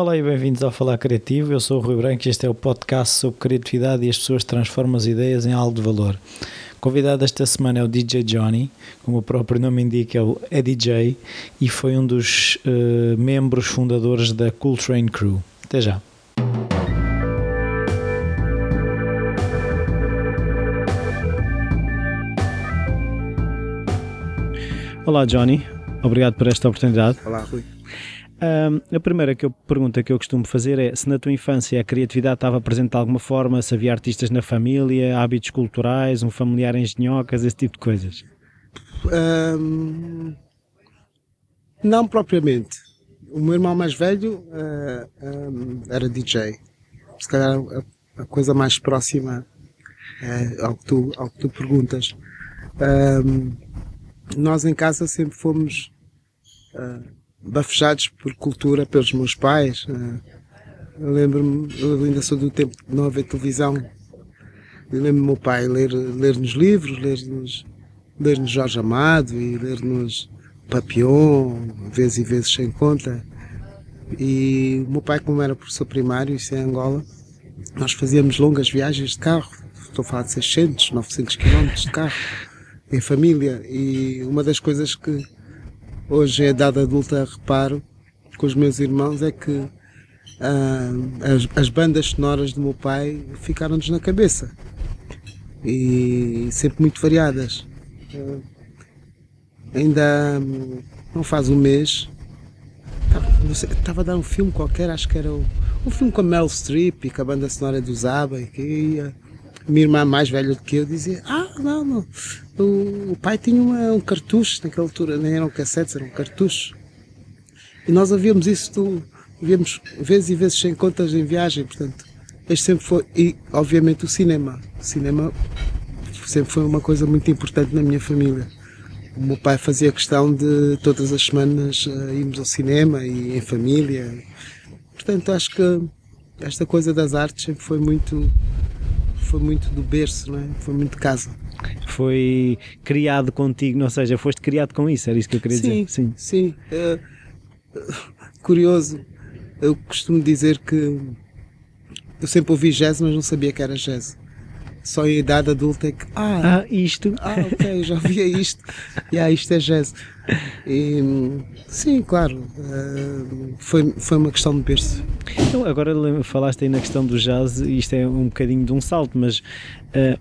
Olá e bem-vindos ao Falar Criativo. Eu sou o Rui Branco e este é o podcast sobre criatividade e as pessoas transformam as ideias em algo de valor. Convidado esta semana é o DJ Johnny, como o próprio nome indica, ele é DJ e foi um dos uh, membros fundadores da Cool Train Crew. Até já. Olá Johnny, obrigado por esta oportunidade. Olá Rui. Um, a primeira que eu, pergunta que eu costumo fazer é se na tua infância a criatividade estava presente de alguma forma, se havia artistas na família, hábitos culturais, um familiar em engenhocas, esse tipo de coisas. Um, não propriamente. O meu irmão mais velho uh, um, era DJ. Se calhar a, a coisa mais próxima é ao, que tu, ao que tu perguntas. nós em casa sempre fomos. Uh, bafejados por cultura pelos meus pais. Eh, eu lembro-me, eu ainda sou do tempo de não haver televisão. Eu lembro-me meu pai ler, ler-nos livros, ler-nos ler -nos Jorge Amado e ler-nos Papillon, vezes e vezes sem conta. E o meu pai, como era professor primário, isso é Angola, nós fazíamos longas viagens de carro. Estou a falar de 600, 900 quilómetros de carro, em família. E uma das coisas que hoje, em idade adulta, reparo com os meus irmãos é que ah, as, as, bandas sonoras do meu pai ficaram-nos na cabeça e sempre muito variadas. Ah, ainda não faz um mês estava a dar um filme qualquer, acho que era o, um filme com a Mel Streep e com a banda sonora do Zaba e que ia minha irmã mais velha do que eu dizia, ah, não, não. O, o pai tinha uma, um cartucho naquela altura, nem eram cassetes, eram cartuchos. E nós ouvíamos isso, tu, víamos vezes e vezes sem contas em viagem, portanto, este sempre foi, e obviamente o cinema. O cinema sempre foi uma coisa muito importante na minha família. O meu pai fazia questão de todas as semanas uh, irmos ao cinema e em família. Portanto, acho que esta coisa das artes sempre foi muito foi muito do berço, não é? Foi muito de casa. Foi criado contigo, ou seja, foste criado com isso, era isso que eu queria sim, dizer. Sim, sim. É, curioso, eu costumo dizer que eu sempre ouvi jazz, mas não sabia que era jazz. Só em idade adulta é que ah, ah isto? ah ok já via isto. E ah isto é jazz. E, sim claro uh, foi foi uma questão de berço. Então agora falaste aí na questão do jazz e isto é um bocadinho de um salto mas uh,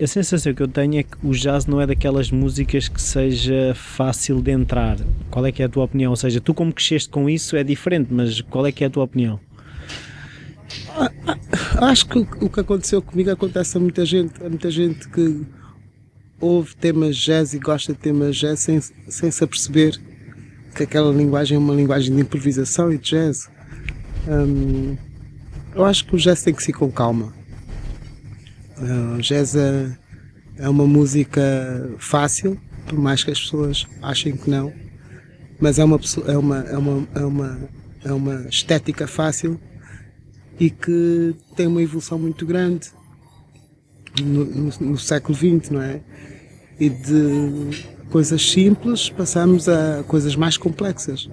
a sensação que eu tenho é que o jazz não é daquelas músicas que seja fácil de entrar. Qual é que é a tua opinião? Ou seja, tu como cresceste com isso é diferente, mas qual é que é a tua opinião? Acho que o que aconteceu comigo acontece a muita gente. A muita gente que ouve temas jazz e gosta de temas jazz sem, sem se aperceber que aquela linguagem é uma linguagem de improvisação e de jazz. Hum, eu acho que o jazz tem que ser com calma. O jazz é, é uma música fácil, por mais que as pessoas achem que não, mas é uma, é uma, é uma, é uma, é uma estética fácil e que tem uma evolução muito grande no, no, no século XX, não é? E de coisas simples passamos a coisas mais complexas.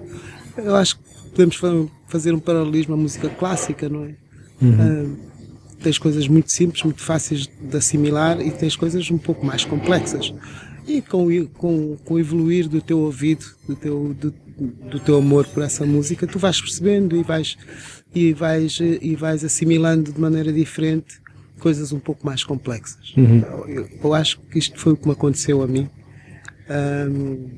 Eu acho que podemos fazer um paralelismo à música clássica, não é? Uhum. Uh, tens coisas muito simples, muito fáceis de assimilar e tens coisas um pouco mais complexas. E com, com, com o evoluir do teu ouvido, do teu, do, do teu amor por essa música, tu vais percebendo e vais e vais, e vais assimilando de maneira diferente coisas um pouco mais complexas. Uhum. Eu, eu, acho que isto foi o que me aconteceu a mim. Um,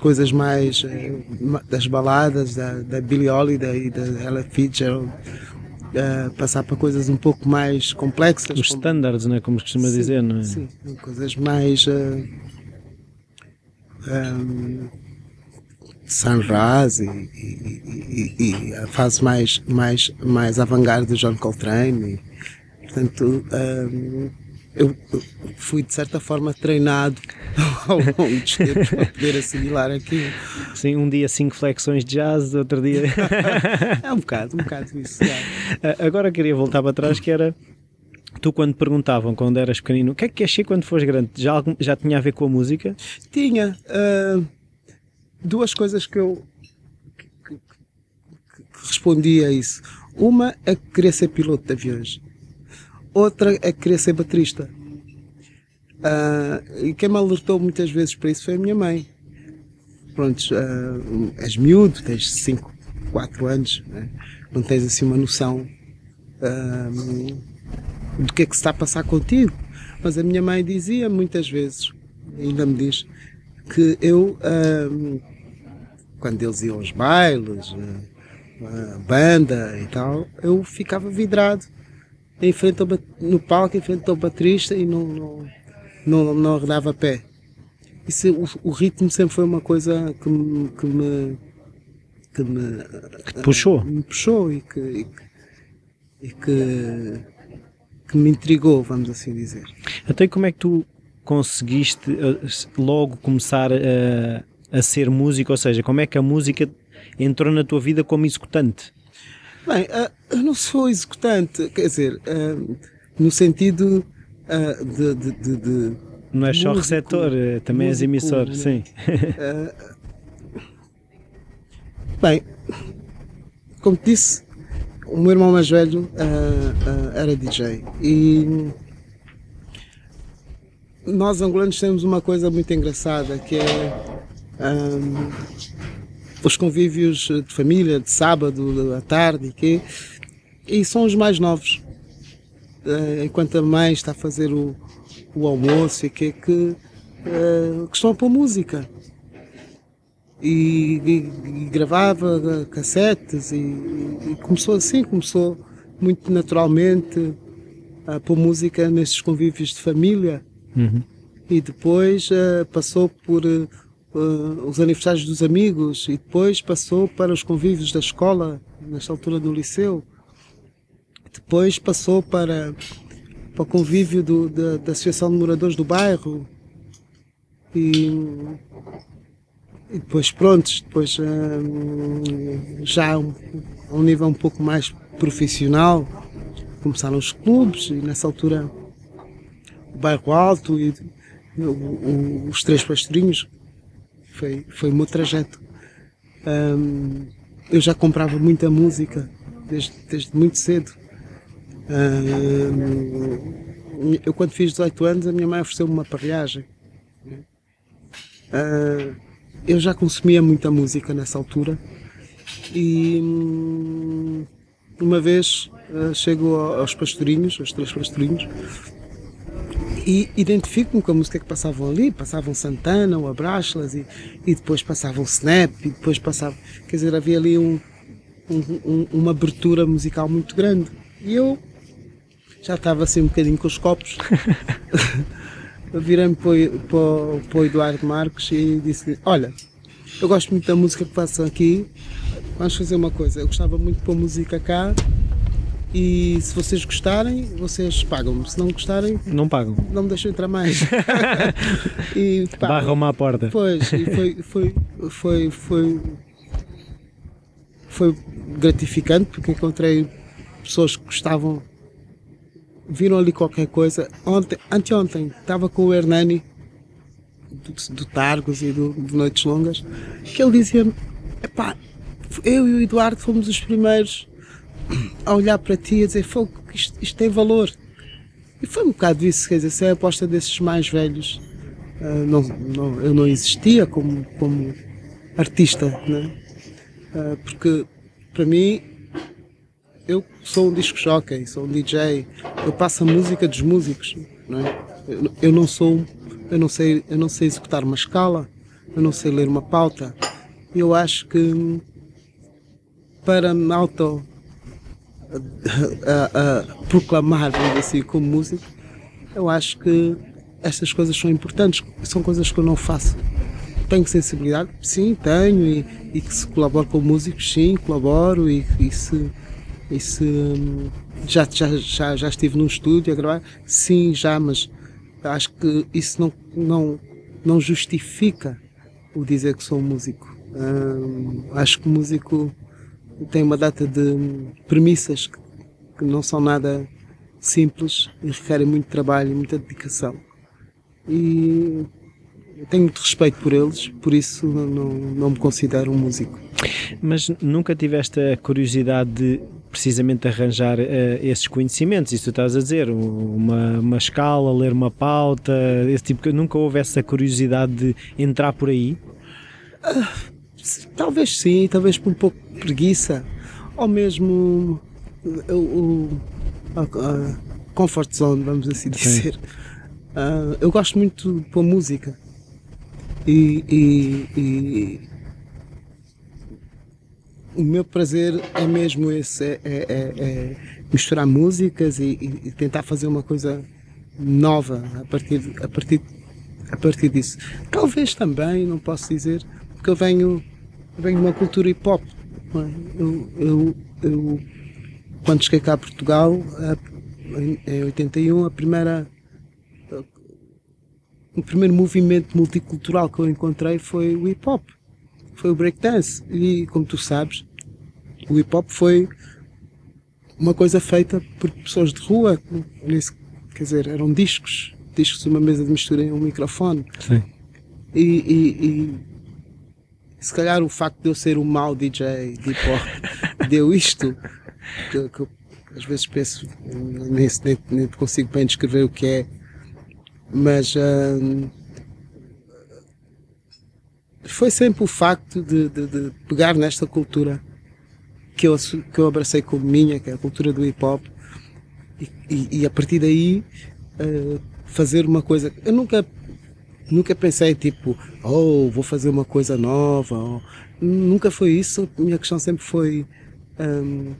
coisas mais uh, das baladas da, da Billie Holiday e da Ella Fitzgerald uh, passar para coisas um pouco mais complexas. Os como, standards, né? como se costuma sim, dizer, não é? Sim, coisas mais uh, um, Sunrise e, e, e, e, a fase mais, mais, mais avant-garde de John Coltrane. E, portanto, um, eu fui de certa forma treinado ao longo dos tempos para poder assimilar aquilo. Sim, um dia cinco flexões de jazz, outro dia. é um bocado, um bocado isso. É. Agora queria voltar para trás que era. Tu, quando perguntavam, quando eras pequenino, o que é que ser quando fores grande? Já, já tinha a ver com a música? Tinha. Uh, duas coisas que eu que, que, que respondia a isso. Uma é que queria ser piloto de aviões, outra é que queria ser baterista. Uh, e quem me alertou muitas vezes para isso foi a minha mãe. Pronto, uh, és miúdo, tens 5, 4 anos, né? não tens assim uma noção uh, do que é que se está a passar contigo. Mas a minha mãe dizia muitas vezes, ainda me diz, que eu, quando eles iam aos bailes, banda e tal, eu ficava vidrado em frente ao, no palco, em frente ao baterista e não, não, não, não arredava pé. Isso, o, o, ritmo sempre foi uma coisa que me, que me, que me, que puxou. Me puxou e que, e que, e que, que me intrigou, vamos assim dizer. Até então, como é que tu conseguiste eh, logo começar a, a ser músico? Ou seja, como é que a música entrou na tua vida como executante? Bem, uh, eu não sou executante, quer dizer, uh, no sentido uh, de, de, de, de, Não é só músico, receptor, também és emissor, né? sim. bem, como te disse, o meu irmão mais velho era DJ e nós angolanos temos uma coisa muito engraçada que é os convívios de família, de sábado, à tarde, e, quê? e são os mais novos. Uh, enquanto a mãe está a fazer o, o almoço e quê, que, uh, que estão a pôr música. E, e, e gravava cassetes e, e, começou assim, começou muito naturalmente a pôr música nesses convívios de família. Uhum. E depois uh, passou por uh, os aniversários dos amigos e depois passou para os convívios da escola, nesta altura do liceu. Depois passou para, para o convívio do, da, da Associação de Moradores do Bairro. E, e depois, pronto, depois um, já a um, um nível um pouco mais profissional, começaram os clubes e nessa altura o Bairro Alto e o, o, os Três Pastorinhos foi, foi o meu trajeto. Um, eu já comprava muita música desde, desde muito cedo. Um, eu quando fiz 18 anos a minha mãe ofereceu-me uma aparelhagem. Uh, eu já consumia muita música nessa altura e hum, uma vez uh, chego aos pastorinhos, aos três pastorinhos, e identifico-me com a música que passavam ali, passavam Santana, o Abraxlas e, e depois passavam Snap e depois passavam, quer dizer, havia ali um, um, um, uma abertura musical muito grande. E eu já estava assim um bocadinho com os copos. Virei-me para, para, o Eduardo Marques e disse olha, eu gosto muito da música que passa aqui, vamos fazer uma coisa, eu gostava muito de pôr música cá e se vocês gostarem, vocês pagam-me. Se não gostarem, não pagam. Não me deixam entrar mais. e barram-me à porta. Pois, e foi, foi, foi, foi, foi gratificante porque encontrei pessoas que gostavam, viram ali qualquer coisa. Ontem, anteontem, estava com o Hernani do, do Targos e do, de Noites Longas, que ele dizia-me: eu e o Eduardo fomos os primeiros a olhar para ti e a dizer, fogo, isto, isto tem valor. E foi um bocado isso, quer dizer, se é a aposta desses mais velhos, uh, não, não, eu não existia como, como artista, né? Uh, porque para mim eu sou um disco jockey, sou um DJ, eu passo a música dos músicos, não é? eu, eu não sou, eu não sei, eu não sei executar uma escala, eu não sei ler uma pauta. Eu acho que para me auto a, a proclamar, assim, como músico, eu acho que estas coisas são importantes, são coisas que eu não faço. Tenho sensibilidade? Sim, tenho, e, e que se colaboro com músicos, sim, colaboro, e, e se, e se já, já, já, já estive num estúdio a gravar? Sim, já, mas acho que isso não, não, não justifica o dizer que sou músico. Hum, acho que músico tem uma data de premissas que não são nada simples e requerem muito trabalho e muita dedicação. E tenho muito respeito por eles, por isso não, não me considero um músico. Mas nunca tiveste a curiosidade de precisamente arranjar uh, esses conhecimentos, isso tu estás a dizer, uma, uma escala, ler uma pauta, esse tipo que nunca houve essa curiosidade de entrar por aí? Uh, talvez sim, talvez por um pouco de preguiça, ou mesmo o, o a, a comfort zone, vamos assim dizer. Uh, eu gosto muito pôr música e, e, e o meu prazer é mesmo esse, é, é, é, é misturar músicas e, e, tentar fazer uma coisa nova a partir, a partir, a partir disso. Talvez também, não posso dizer, porque eu venho, venho de uma cultura hip hop. É? Eu, eu, eu, quando cheguei cá a Portugal, em 81, a primeira o primeiro movimento multicultural que eu encontrei foi o hip hop foi o breakdance. E como tu sabes, o hip hop foi uma coisa feita por pessoas de rua. Quer dizer, eram discos, discos de uma mesa de mistura e um microfone. Sim. E, e, e, se calhar o facto de eu ser um mau DJ de hip hop deu isto, que, que eu, às vezes penso, nem, nem, nem consigo bem descrever o que é, mas. Uh, foi sempre o facto de, de, de, pegar nesta cultura que eu, que eu abracei como minha, que é a cultura do hip hop, e, e, e a partir daí uh, fazer uma coisa. Eu nunca, nunca pensei tipo, oh, vou fazer uma coisa nova. Oh. Nunca foi isso. A minha questão sempre foi um,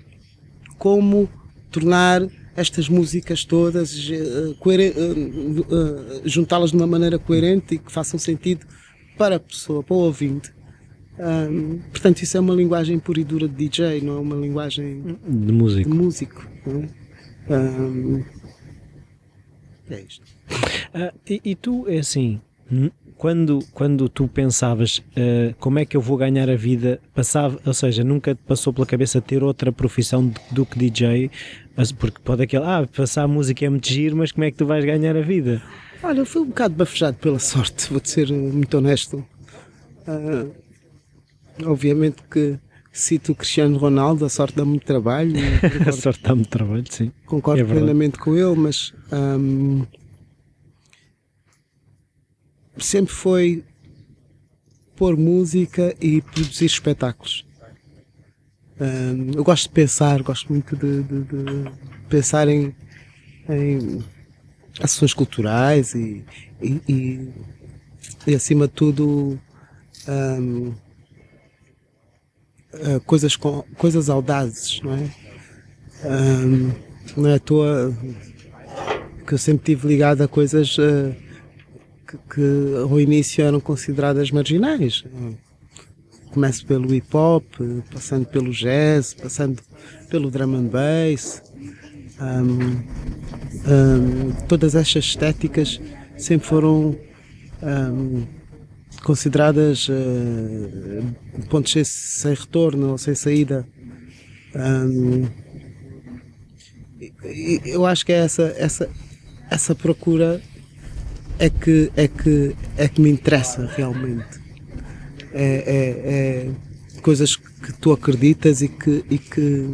como tornar estas músicas todas, uh, uh, uh, juntá-las de uma maneira coerente e que façam sentido para a pessoa, para o ouvinte. Um, portanto, isso é uma linguagem pura e dura de DJ, não é uma linguagem de músico. De músico é? Um, é isto. Uh, e, e, tu, é assim, quando, quando tu pensavas uh, como é que eu vou ganhar a vida, passava, ou seja, nunca te passou pela cabeça ter outra profissão do que DJ, porque pode aquele, ah, passar a música é muito giro, mas como é que tu vais ganhar a vida? Olha, eu fui um bocado bafejado pela sorte, vou-te ser muito honesto. Uh, obviamente que cito o Cristiano Ronaldo, a sorte dá muito trabalho. a sorte dá muito trabalho, sim. Concordo é plenamente com ele, mas um, sempre foi pôr música e produzir espetáculos. Um, eu gosto de pensar, gosto muito de, de, de pensar em, em ações culturais e, e, e, e acima de tudo um, uh, coisas, coisas audazes, não é? Um, não é à toa que eu sempre tive ligado a coisas uh, que, ao início eram consideradas marginais. Começo pelo hip hop, passando pelo jazz, passando pelo drum and bass, um, um, todas estas estéticas sempre foram um, consideradas uh, pontos sem, sem, retorno ou sem saída. eu acho que é essa, essa, essa procura é que, é, que, é que me interessa realmente. É, é, é coisas que tu acreditas e que, e que,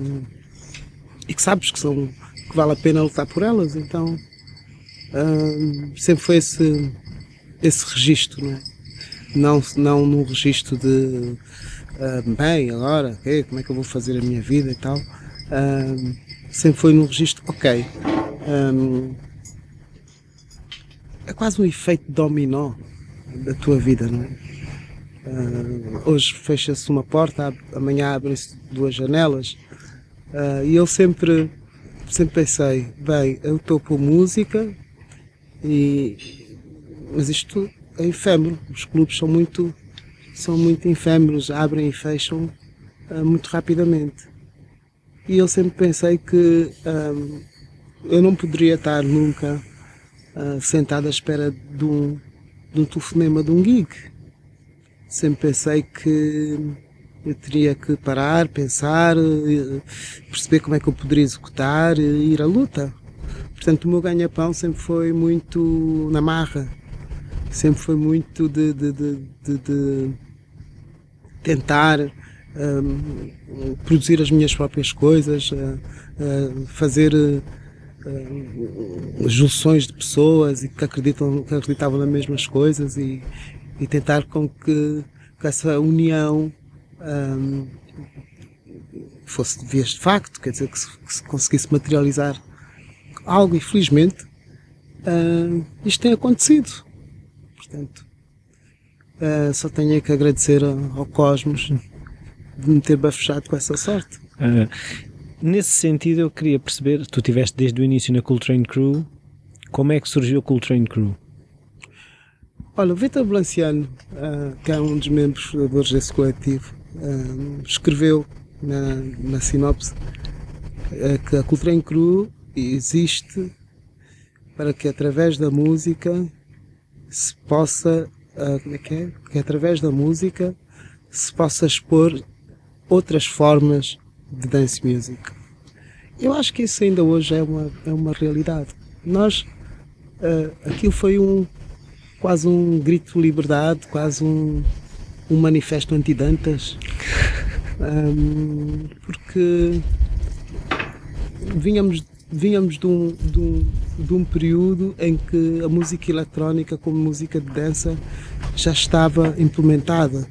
e que sabes que são que vale a pena lutar por elas. Então hum, sempre foi esse, esse registro, não é? Não, não no registro de hum, bem, agora, okay, como é que eu vou fazer a minha vida e tal. Hum, sempre foi no registro, ok. É quase um efeito dominó da tua vida, não é? Uh, hoje fecha-se uma porta, amanhã abrem-se duas janelas, uh, e eu sempre sempre pensei, bem, eu estou por música, e, mas isto é efêmero. Os clubes são muito, são muito efêmeros, abrem e fecham uh, muito rapidamente. E eu sempre pensei que eu não poderia estar nunca uh, sentado à espera de um, de um telefonema de um gig. Sempre pensei que eu teria que parar, pensar, eh, perceber como é que eu poderia executar e ir à luta. Portanto, o meu ganha-pão sempre foi muito na marra, sempre foi muito de, de, de, de tentar uh, produzir as minhas próprias coisas, uh, fazer junções de pessoas e que acreditam que acreditavam nas mesmas coisas e, e tentar com que, que essa união um, fosse de vias de facto, quer dizer, que se, que se conseguisse materializar algo e felizmente uh, isto tem acontecido. Portanto, uh, só tenho que agradecer ao Cosmos de me ter bafejado com essa sorte. Uh, nesse sentido, eu queria perceber, tu estiveste desde o início na Coltrane Crew, como é que surgiu a Coltrane Crew? Olha, o Vitor Blanciano, uh, que é um dos membros fundadores desse coletivo, uh, escreveu na, na sinopse uh, que a Coltrane Crew existe para que através da música se possa, como é que é? Que através da música se possa expor outras formas de dance music. Eu acho que isso ainda hoje é uma, é uma realidade. Nós, aquilo foi um, quase um grito de liberdade, quase um, um manifesto anti-Dantas, um, porque vínhamos, vínhamos de um, de, um, de um período em que a música eletrónica como música de dança já estava implementada.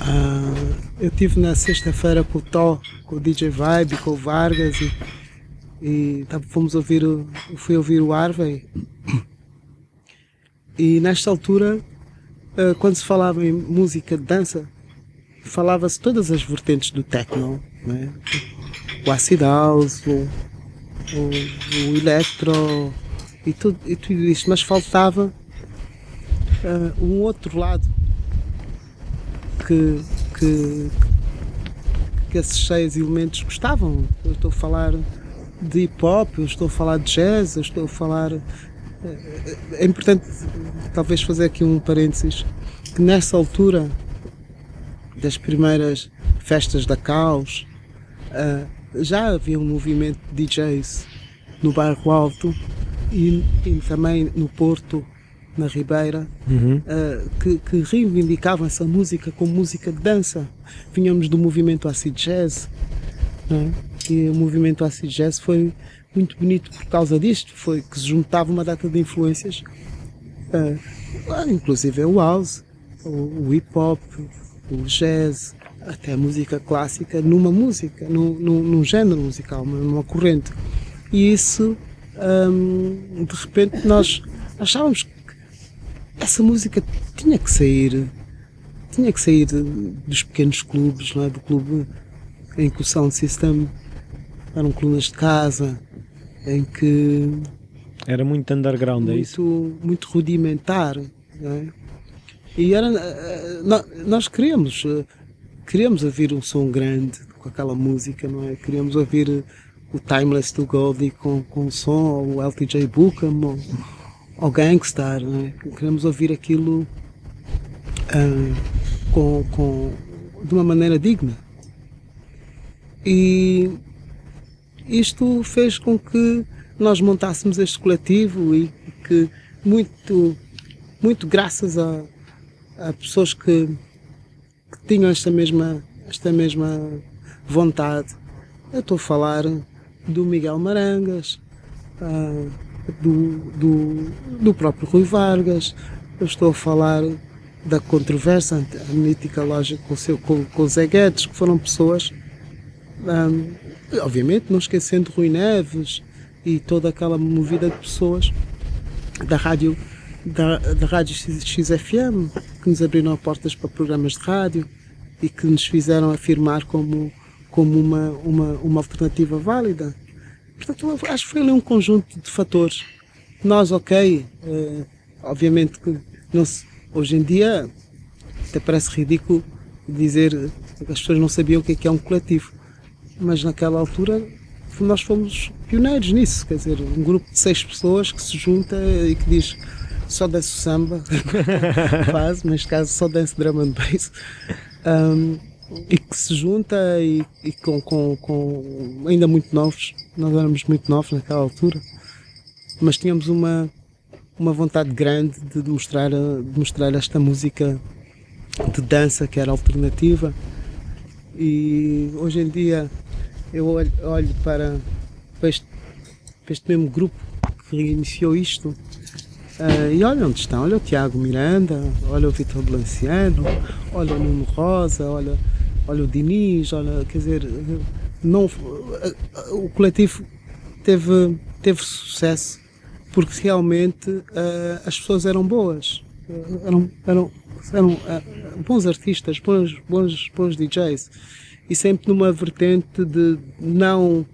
Uh, eu tive na sexta-feira com o Tó, com o DJ Vibe, com o Vargas e, e fomos ouvir, fui ouvir o Arvey e nesta altura, eh, quando se falava em música de dança, falava-se todas as vertentes do techno, né? o acid house, o, o, o electro e tudo, e tudo isso, mas faltava uh, um outro lado que, que, que esses seis elementos gostavam. Eu estou a falar de hip hop, eu estou a falar de jazz, eu estou a falar é importante talvez fazer aqui um parênteses que nessa altura das primeiras festas da Caos uh, já havia um movimento de DJs no bairro Alto e, e também no Porto, na Ribeira, uhum. uh, que, que, reivindicavam essa música como música de dança. Vinhamos do movimento acid jazz, é? e o movimento acid jazz foi muito bonito por causa disto, foi que se juntava uma data de influências, uh, inclusive o house, o, o hip hop, o jazz, até a música clássica numa música, num, num, num género musical, numa corrente. E isso, um, de repente, nós achávamos que essa música tinha que sair, tinha que sair dos pequenos clubes, não é? do clube em que o sound system eram colunas de casa, em que era muito underground, muito, é isso? Muito rudimentar. É? E era, eh, nós queríamos, eh, queríamos ouvir um som grande com aquela música, não é? Queríamos ouvir o Timeless to Goldie com, com o som, ou o LTJ Bookham, ou, ou Gangstar, não é? Queríamos ouvir aquilo uh, com, com, de uma maneira digna. E isto fez com que nós montássemos este coletivo e que muito, muito graças a, a pessoas que, que, tinham esta mesma, esta mesma vontade. Eu estou a falar do Miguel Marangas, uh, do, do, do próprio Rui Vargas, eu estou a falar da controvérsia, a mítica loja com, o seu, com, com o Zé Guedes, que foram pessoas um, ah, Obviamente, não esquecendo Rui Neves e toda aquela movida de pessoas da rádio, da, da rádio XFM, que nos abriram portas para programas de rádio e que nos fizeram afirmar como, como uma, uma, uma alternativa válida. Portanto, acho que foi ali um conjunto de fatores. Nós, ok, uh, obviamente que não se, hoje em dia até parece ridículo dizer que as pessoas não sabiam o que é, que é um coletivo. Mas naquela altura nós fomos pioneiros nisso, quer dizer, um grupo de seis pessoas que se junta e que diz só dance samba, faz, neste caso só dance drum and bass, um, e que se junta e, e com, com, com, ainda muito novos, nós éramos muito novos naquela altura, mas tínhamos uma, uma vontade grande de mostrar, de mostrar esta música de dança que era alternativa. E hoje em dia eu olho, olho para, para, este, para este mesmo grupo que iniciou isto Uh, e olha onde estão, olha o Tiago Miranda, olha o Vitor Blanciano, olha o Nuno Rosa, olha, olha o Diniz, olha, quer dizer, não, uh, o coletivo teve, teve sucesso porque realmente uh, as pessoas eram boas, eram, eram, eram bons artistas, bons, bons, bons DJs e sempre numa vertente de não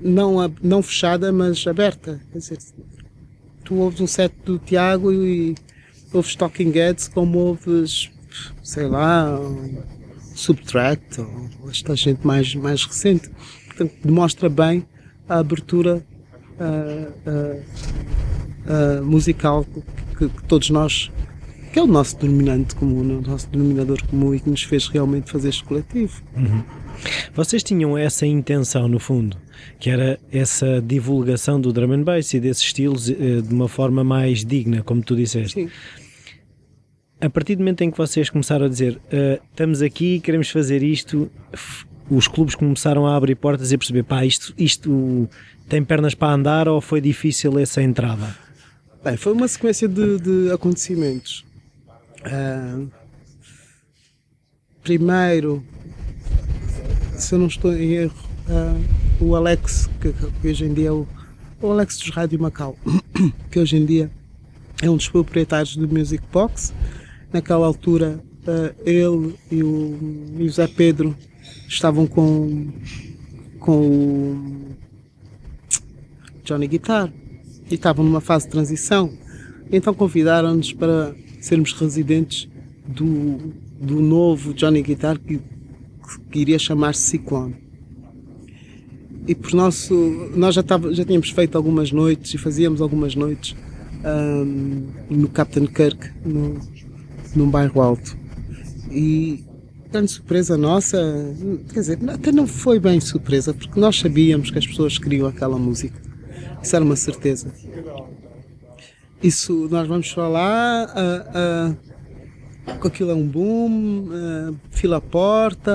não, não fechada, mas aberta. Quer dizer, tu ouves um set do Tiago e ouves Talking Heads como ouves, sei lá, Subtract ou esta gente mais, mais recente. Portanto, demonstra bem a abertura uh, uh, uh, musical que, que, todos nós, que é o nosso denominante comum, o nosso denominador comum e que nos fez realmente fazer este coletivo. Uhum. Vocês tinham essa intenção, no fundo, que era essa divulgação do drum and bass e desses estilos eh, de uma forma mais digna, como tu disseste. Sim. A partir do momento em que vocês começaram a dizer uh, estamos aqui, queremos fazer isto, os clubes começaram a abrir portas e a perceber, pá, isto, isto tem pernas para andar ou foi difícil essa entrada? Bem, foi uma sequência de, de acontecimentos. Uh, primeiro, se eu não estou em erro, uh, o Alex, que, que, hoje em dia é o, o Alex dos Rádio Macau, que hoje em dia é um dos proprietários do Music Box. Naquela altura, uh, ele e o, e o Zé Pedro estavam com, com o Johnny Guitar e estavam numa fase de transição. Então convidaram-nos para sermos residentes do, do novo Johnny Guitar que que iria chamar-se Ciclone. E por nosso, nós já, tava, já tínhamos feito algumas noites e fazíamos algumas noites um, no Captain Kirk, no, num bairro alto. E grande surpresa nossa, quer dizer, até não foi bem surpresa, porque nós sabíamos que as pessoas queriam aquela música. Isso era uma certeza. Isso, nós vamos falar, uh, uh, aquilo é um boom, uh, fila à porta,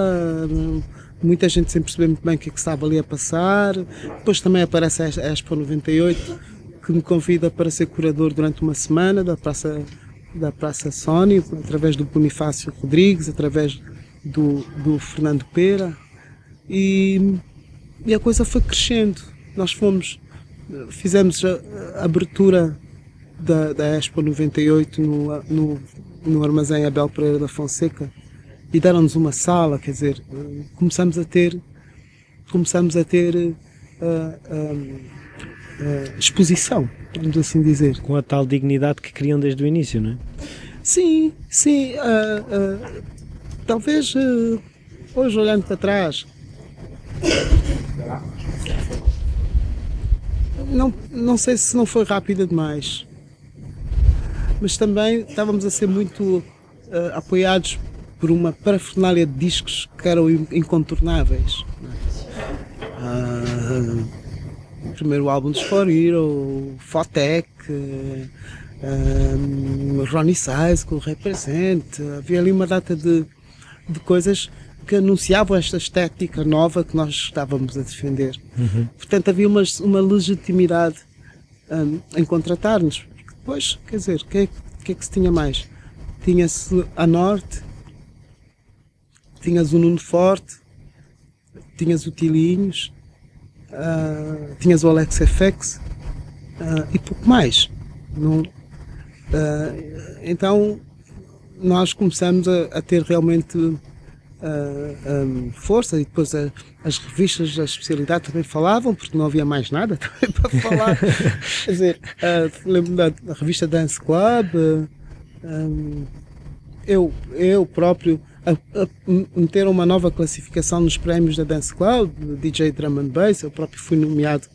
muita gente sem perceber muito bem o que, é que estava ali a passar. Depois também aparece a Expo 98, que me convida para ser curador durante uma semana da Praça, da Praça Sony, através do Bonifácio Rodrigues, através do, do Fernando Pera. E, e a coisa foi crescendo. Nós fomos, fizemos a, a abertura da, da Expo 98 no, no no armazém Abel Pereira da Fonseca e deram-nos uma sala, quer dizer, começamos a ter, começamos a ter uh, uh, uh, exposição, vamos assim dizer. Com a tal dignidade que queriam desde o início, não é? Sim, sim. talvez hoje olhando para trás. Não, não sei se não foi rápida demais mas também estávamos a ser muito uh, apoiados por uma parafernália de discos que eram incontornáveis. Uh, primeiro álbum dos For Hero, Fotec, uh, Ronnie Size com o Represent, havia ali uma data de, de coisas que anunciavam esta estética nova que nós estávamos a defender. Uhum. Portanto, havia uma, uma legitimidade um, em contratar-nos. Pois, quer dizer, o que, é, que é que se tinha mais? Tinha-se a Norte, tinhas o Nuno Forte, tinhas o Tilinhos, uh, tinhas o Alex FX uh, e pouco mais. Não, uh, então nós começamos a, a ter realmente um, força e depois a, as revistas da especialidade também falavam, porque não havia mais nada também para falar. Quer dizer, lembro da, da, revista Dance Club, um, eu, eu próprio a, a, meteram uma nova classificação nos prémios da Dance Club, DJ Drum and Bass, eu próprio fui nomeado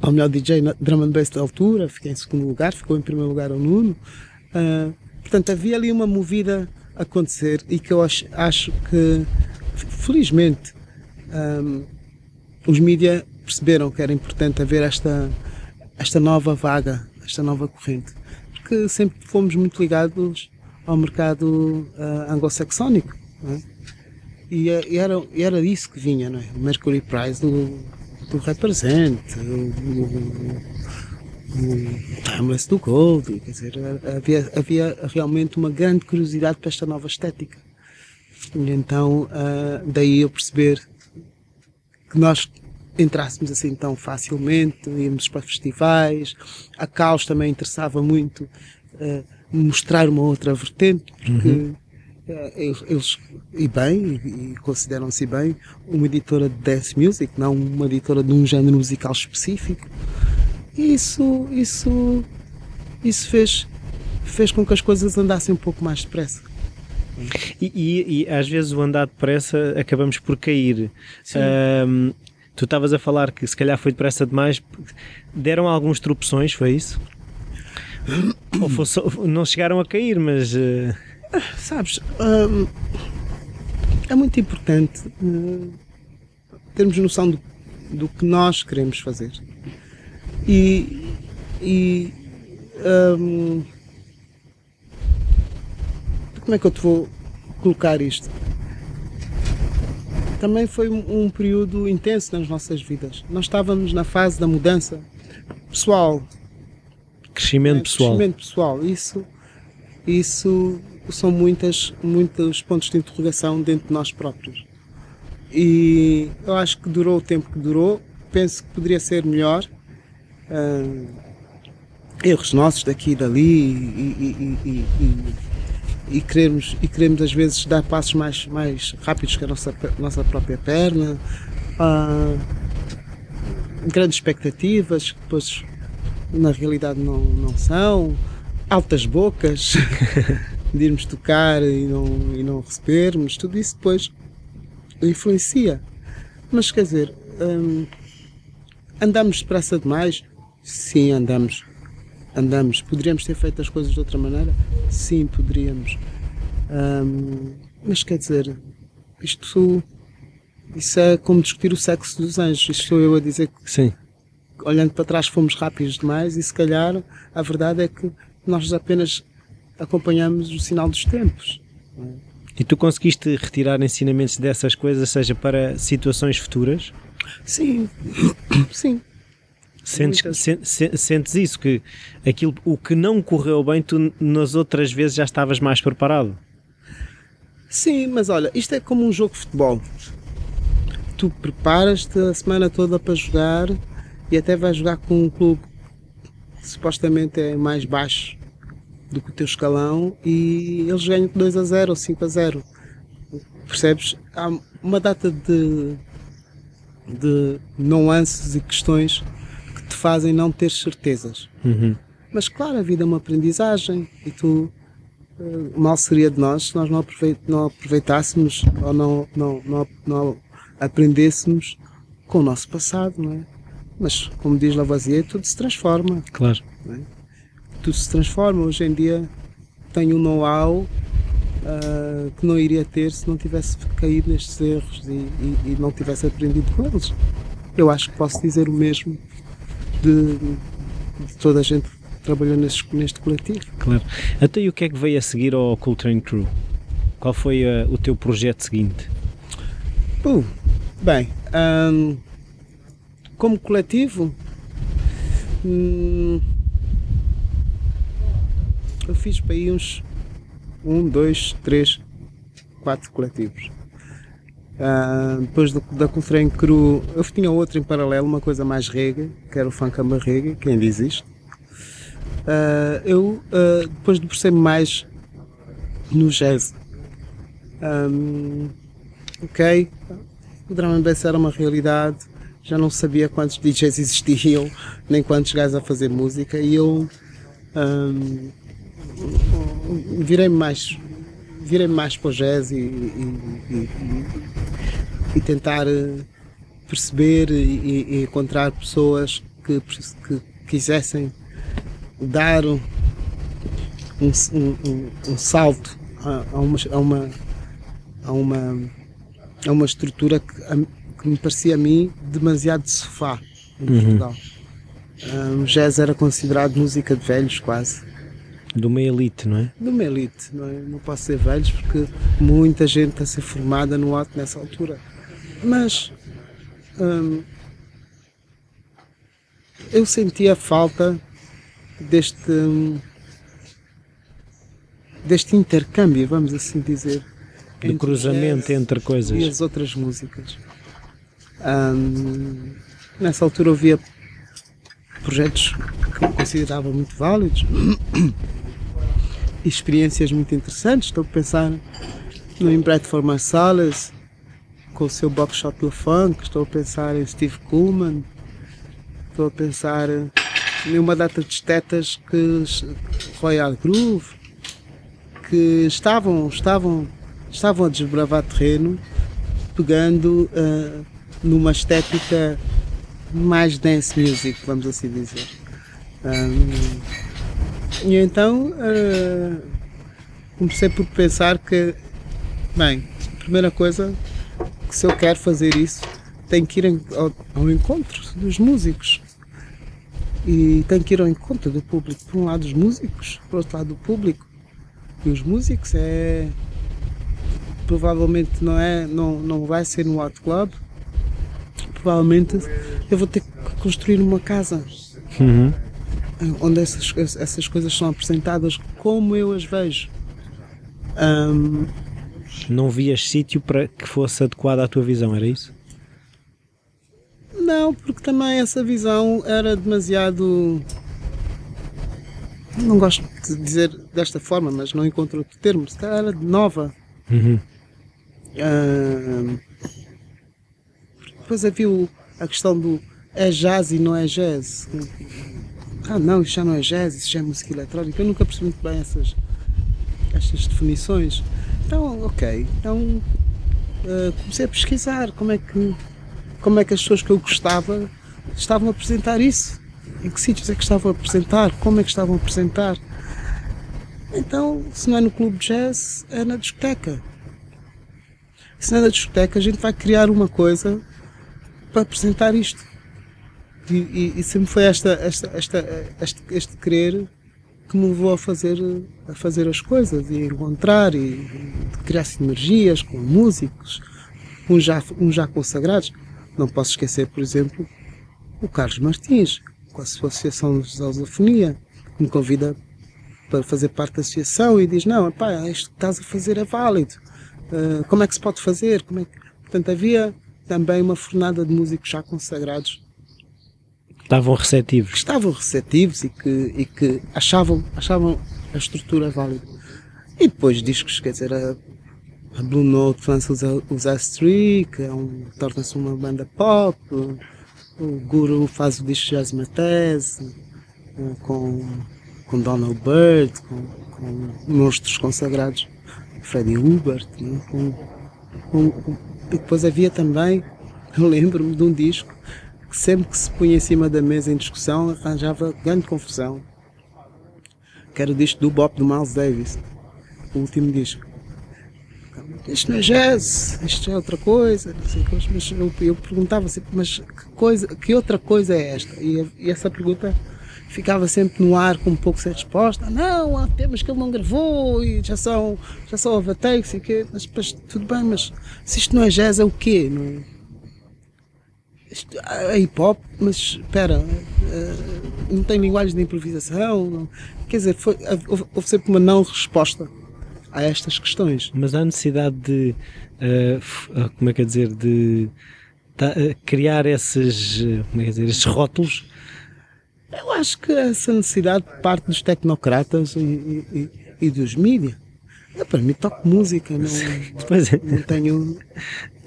ao melhor DJ Drum and Bass da altura, fiquei em segundo lugar, ficou em primeiro lugar o Nuno. Uh, portanto, havia ali uma movida a acontecer e que eu acho, acho que, felizmente, um, os mídias perceberam que era importante haver esta, esta nova vaga, esta nova corrente. Porque sempre fomos muito ligados ao mercado uh, anglo-saxónico. É? E, e, era, e era que vinha, não é? O Mercury Prize do, do Represent, o Timeless do Gold, quer dizer, havia, havia realmente uma grande curiosidade para esta nova estética. E então, uh, daí eu perceber que nós entrássemos assim tão facilmente, íamos para festivais, a Caos também interessava muito uh, mostrar uma outra vertente, porque uhum. uh, eles, e bem, e, e consideram-se bem, uma editora de dance music, não uma editora de um género musical específico. E isso, isso, isso fez, fez com que as coisas andassem um pouco mais depressa. E, e, e, às vezes o andar depressa acabamos por cair. Um, tu estavas a falar que se calhar foi depressa demais. Deram alguns tropeções, foi isso? Ou fosse, não chegaram a cair, mas. Uh... Sabes, um, é muito importante uh, termos noção do, do que nós queremos fazer. E. e um, como é que eu te vou colocar isto? Também foi um período intenso nas nossas vidas. Nós estávamos na fase da mudança pessoal. Crescimento né? pessoal. Crescimento pessoal. Isso, isso são muitas, muitos pontos de interrogação dentro de nós próprios. E eu acho que durou o tempo que durou. Penso que poderia ser melhor. Uh, erros nossos daqui e dali e, e, e, e queremos, e queremos às vezes dar passos mais, mais rápidos que a nossa, nossa própria perna, ah, grandes expectativas que depois na realidade não, não são, altas bocas de irmos tocar e não, e não recebermos, tudo isso depois influencia. Mas quer dizer, hum, andamos depressa demais? Sim, andamos andamos. Poderíamos ter feito as coisas de outra maneira? Sim, poderíamos. Um, mas quer dizer, isto isso é como discutir o sexo dos anjos. Isto sou eu a dizer que, Sim. Olhando para trás, fomos rápidos demais e se calhar a verdade é que nós apenas acompanhamos o sinal dos tempos. E tu conseguiste retirar ensinamentos dessas coisas, seja para situações futuras? Sim, sim. Sentes, sentes isso, que aquilo, o que não correu bem, tu nas outras vezes já estavas mais preparado? Sim, mas olha, isto é como um jogo de futebol. Tu preparas-te a semana toda para jogar e até vais jogar com um clube que supostamente é mais baixo do que o teu escalão e eles ganham 2 a 0 ou 5 a 0. Percebes? Há uma data de, de nuances e questões te fazem não ter certezas. Uhum. Mas claro, a vida é uma aprendizagem e tu uh, mal seria de nós se nós não, aproveit, não aproveitássemos ou não, não, não, não, aprendêssemos com o nosso passado, não é? Mas como diz Lavoisier, tudo se transforma. Claro. É? Tudo se transforma. Hoje em dia tenho um know-how uh, que não iria ter se não tivesse caído nestes erros e, e, e não tivesse aprendido com eles. Eu acho que posso dizer o mesmo de, de toda a gente que trabalhou neste, neste coletivo. Claro. Até e o que é que veio a seguir ao Coltrane Crew? Qual foi uh, o teu projeto seguinte? Uh, bem, um, como coletivo, hum, eu fiz para aí uns um, dois, três, quatro coletivos. Uh, depois do, da Coltrane Cru, eu tinha outro em paralelo, uma coisa mais reggae, que era o Funkamba Reggae, que ainda existe. Uh, eu uh, depois debrucei-me mais no jazz. Um, ok, o drum and era uma realidade, já não sabia quantos DJs existiam, nem quantos gajos a fazer música, e eu um, virei-me mais virei mais para o jazz e, e, e, e tentar eh, perceber e, encontrar pessoas que, que quisessem dar um, um, um salto a, a, uma, a, uma, a, uma, estrutura que, que me parecia a mim demasiado de sofá em uhum. Portugal. Um, jazz era considerado música de velhos quase. De uma elite, não é? De uma elite, não é? Não posso ser velhos porque muita gente está a ser formada no ato nessa altura. Mas hum, eu sentia falta deste hum, deste intercâmbio, vamos assim dizer. Do cruzamento entre coisas. E as outras músicas. Nessa altura ouvia projetos que eu considerava muito válidos experiências muito interessantes. Estou a pensar no Inbred for Marsalis, com o seu Buckshot do Funk, estou a pensar em Steve Kuhlman, estou a pensar em uma data de estetas que Royal Groove, que estavam, estavam, estavam a desbravar terreno, pegando uh, numa estética mais dance music, vamos assim dizer. Um, e então uh, comecei por pensar que, bem, primeira coisa, que se eu quero fazer isso, tenho que ir ao, ao encontro dos músicos. E tenho que ir ao encontro do público. Por um lado, os músicos, por outro lado, o público e os músicos é provavelmente não é não, não vai ser no hot club provavelmente eu vou ter que construir uma casa uhum. onde essas, essas coisas são apresentadas como eu as vejo um, não vias sítio para que fosse adequado à tua visão, era isso? Não, porque também essa visão era demasiado não gosto de dizer desta forma, mas não encontro outro termo, era nova. Uhum. Uh, depois havia o, a questão do é jazz e não é jazz. Ah não, isso já não é jazz, isso já é música eletrónica. Eu nunca percebi muito bem essas, estas definições. Então, ok, então uh, comecei a pesquisar como é que como é que as pessoas que eu gostava estavam a apresentar isso em que sítios é que estavam a apresentar, como é que estavam a apresentar. Então, se não é no clube jazz, é na discoteca. Se não é na discoteca, a gente vai criar uma coisa para apresentar isto. E, e, e sempre foi esta, esta, esta, este, este querer que me levou a fazer, a fazer as coisas e encontrar e, e criar sinergias com músicos, uns já, uns já consagrados. Não posso esquecer, por exemplo, o Carlos Martins, com a sua Associação de Lusofonia, que me convida para fazer parte da associação e diz, não, pá, isto que estás a fazer é válido. Uh, como é que se pode fazer? Como é que... Portanto, havia também uma fornada de músicos já consagrados. Estavam receptivos. Que estavam receptivos e que, e que achavam, achavam a estrutura válida. E depois discos, quer dizer, a, a Blue Note lança os, os S3, que é um, torna-se uma banda pop, o Guru faz o disco Jazz Matese, eh, com, com Donald Byrd, com, com monstros consagrados, Freddie Hubert, né? com, com, e depois havia também, eu lembro-me de um disco que sempre que se punha em cima da mesa em discussão arranjava grande confusão, que era o disco do Bop do Miles Davis, o último disco isto não é jazz, isto é outra coisa, não sei, mas eu, eu perguntava sempre, mas que, coisa, que outra coisa é esta? E, e, essa pergunta ficava sempre no ar com um pouco sem resposta. Não, há temas que ele não gravou e já são, já são overtakes e que, mas, tudo bem, mas se isto não é jazz é o quê? Não é? Isto, é hip hop, mas espera, uh, não tem linguagem de improvisação, não, quer dizer, foi, houve, houve sempre uma não resposta a estas questões. Mas há necessidade de, uh, como é que é dizer, de criar esses, como é que é dizer, esses rótulos? Eu acho que essa necessidade parte dos tecnocratas e, e, e dos mídias. Eu, para mim, toco música, não, é. não tenho.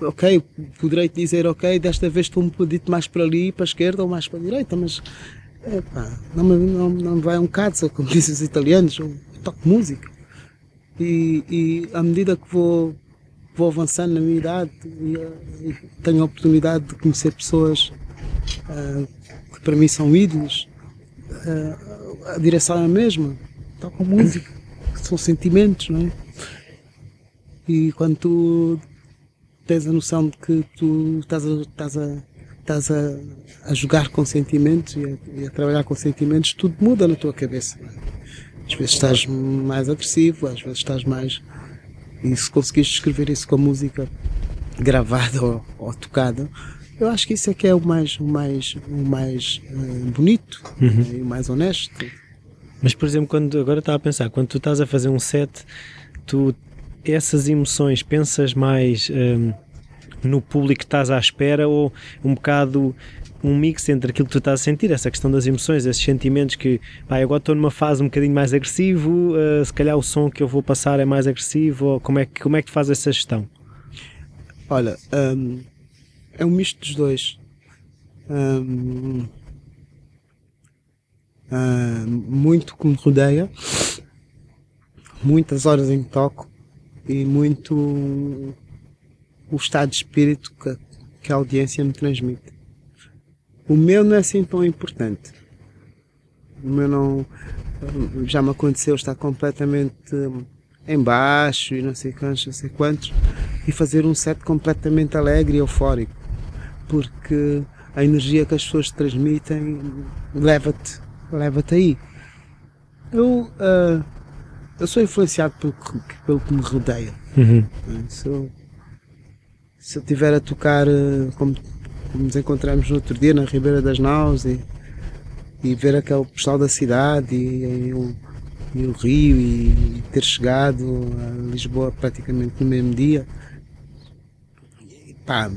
Ok, poderei dizer, ok, desta vez estou um bocadinho mais para ali, para a esquerda ou mais para a direita, mas epá, não, me, não, não vai um cazzo, como dizem os italianos, eu toco música. E, e à medida que vou, vou avançando na minha idade e, e tenho a oportunidade de conhecer pessoas uh, que para mim são ídolos, uh, a direção é a mesma, tocam música, são sentimentos, não é? E quando tu tens a noção de que tu estás a, estás a, estás a, a jogar com sentimentos e a, e a, trabalhar com sentimentos, tudo muda na tua cabeça. É? Às vezes estás mais agressivo, às vezes estás mais. E se conseguires escrever isso com a música gravada ou, ou tocada, eu acho que isso é que é o mais, o mais, o mais uh, bonito uhum. e o mais honesto. Mas, por exemplo, quando agora estava a pensar, quando tu estás a fazer um set, tu essas emoções pensas mais um, no público que estás à espera ou um bocado um mix entre aquilo que tu estás a sentir, essa questão das emoções, esses sentimentos que, pá, agora estou numa fase um bocadinho mais agressivo, uh, se calhar o som que eu vou passar é mais agressivo, ou como é que, como é que tu fazes essa gestão? Olha, um, é um misto dos dois. Um, muito que me rodeia, muitas horas em que toco e muito o estado de espírito que, que a audiência me transmite. O meu não é assim tão importante. O meu não. Já me aconteceu estar completamente em baixo e não sei quantos, não sei quantos, e fazer um set completamente alegre e eufórico. Porque a energia que as pessoas transmitem leva-te leva-te aí. Eu, uh, eu sou influenciado pelo, pelo que me rodeia. Uhum. Se, eu, se eu estiver a tocar, uh, como como nos encontramos no outro dia na Ribeira das Naus e, e ver aquele pessoal da cidade e, e, o, e, o, Rio e ter chegado a Lisboa praticamente no mesmo dia. E, pá,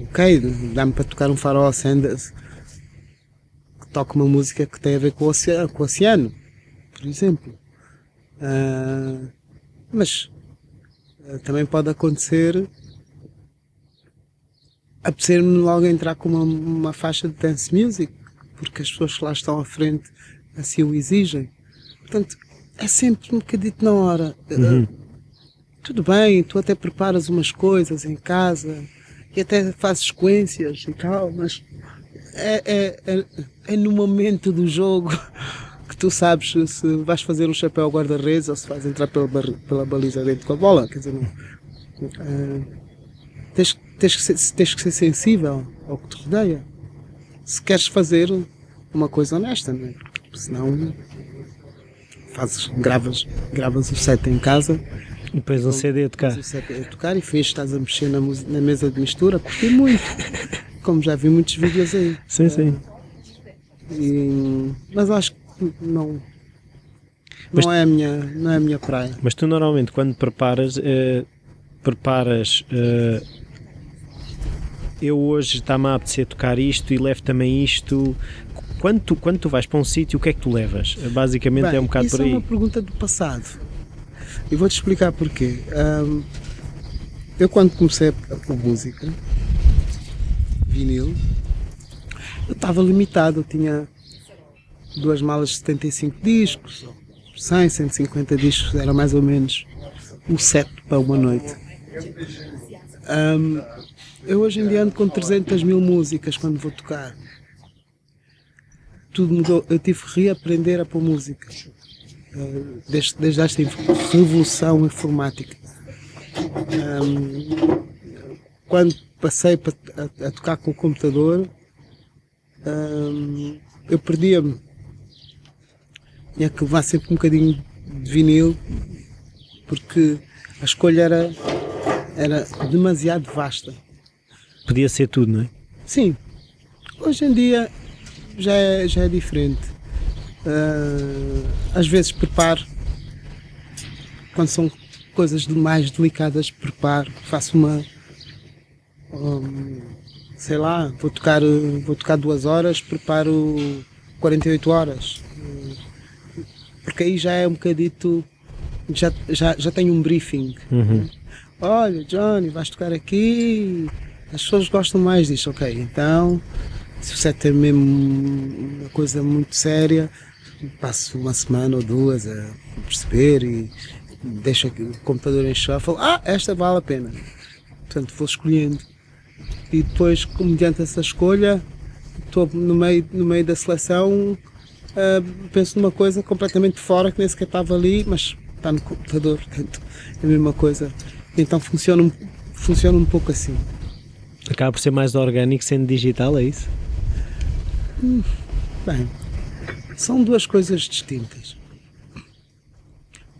ok, dá-me para tocar um farol Sanders que toca uma música que tem a ver com o oceano, com o oceano por exemplo. Uh, mas uh, também pode acontecer apetecer-me logo entrar com uma, uma faixa de dance music, porque as pessoas que lá estão à frente assim o exigem. Portanto, é sempre um bocadito na hora. Uhum. Tudo bem, tu até preparas umas coisas em casa e até fazes sequências e tal, mas é, é, é, é no momento do jogo que tu sabes se vais fazer um chapéu guarda-redes ou se vais entrar pela, pela baliza dentro com a bola. Quer dizer, não, é, tens, tens, que ser, tens que ser sensível ao que te rodeia. Se queres fazer uma coisa honesta, não é? Senão fazes, gravas, gravas o set em casa e depois um CD a tocar. O CD a tocar e fez, estás a mexer na, na mesa de mistura, curti muito. Como já vi muitos vídeos aí. Sim, sim. E, mas acho que não. Mas, não, é a minha, não é a minha praia. Mas tu normalmente quando preparas, eh, preparas eh, eu hoje está-me a apetecer tocar isto e levo também isto. Quando tu, quando tu vais para um sítio, o que é que tu levas? Basicamente Bem, é um bocado por aí. Isso é uma pergunta do passado. E vou-te explicar porquê. Um, eu quando comecei a pôr música, vinil, eu estava limitado, eu tinha duas malas de 75 discos, 100, 150 discos, era mais ou menos um set para uma noite. Um, eu hoje em dia ando com 300 mil músicas quando vou tocar. Tudo mudou. Eu tive que reaprender a pôr música. Desde, desde esta revolução informática. Um, quando passei a, a, tocar com o computador, um, eu perdia-me. Tinha que levar sempre um bocadinho de vinil, porque a escolha era, era demasiado vasta. Podia ser tudo, não é? Sim. Hoje em dia já é, já é diferente. Uh, às vezes preparo, quando são coisas mais delicadas, preparo, faço uma. Um, sei lá, vou tocar, vou tocar duas horas, preparo 48 horas. Porque aí já é um bocadito. Já, já, já tenho um briefing. Uhum. Olha, Johnny, vais tocar aqui, as pessoas gostam mais disso, ok. Então, se você tem mesmo uma coisa muito séria, passo uma semana ou duas a perceber e deixo o computador em shuffle. Ah, esta vale a pena. Portanto, vou escolhendo. E depois, mediante essa escolha, estou no meio, no meio da seleção, uh, penso numa coisa completamente fora que nem sequer estava ali, mas está no computador, portanto, é a mesma coisa. Então funciona, funciona um pouco assim. Acaba por ser mais orgânico sendo digital, é isso? Hum, bem, são duas coisas distintas.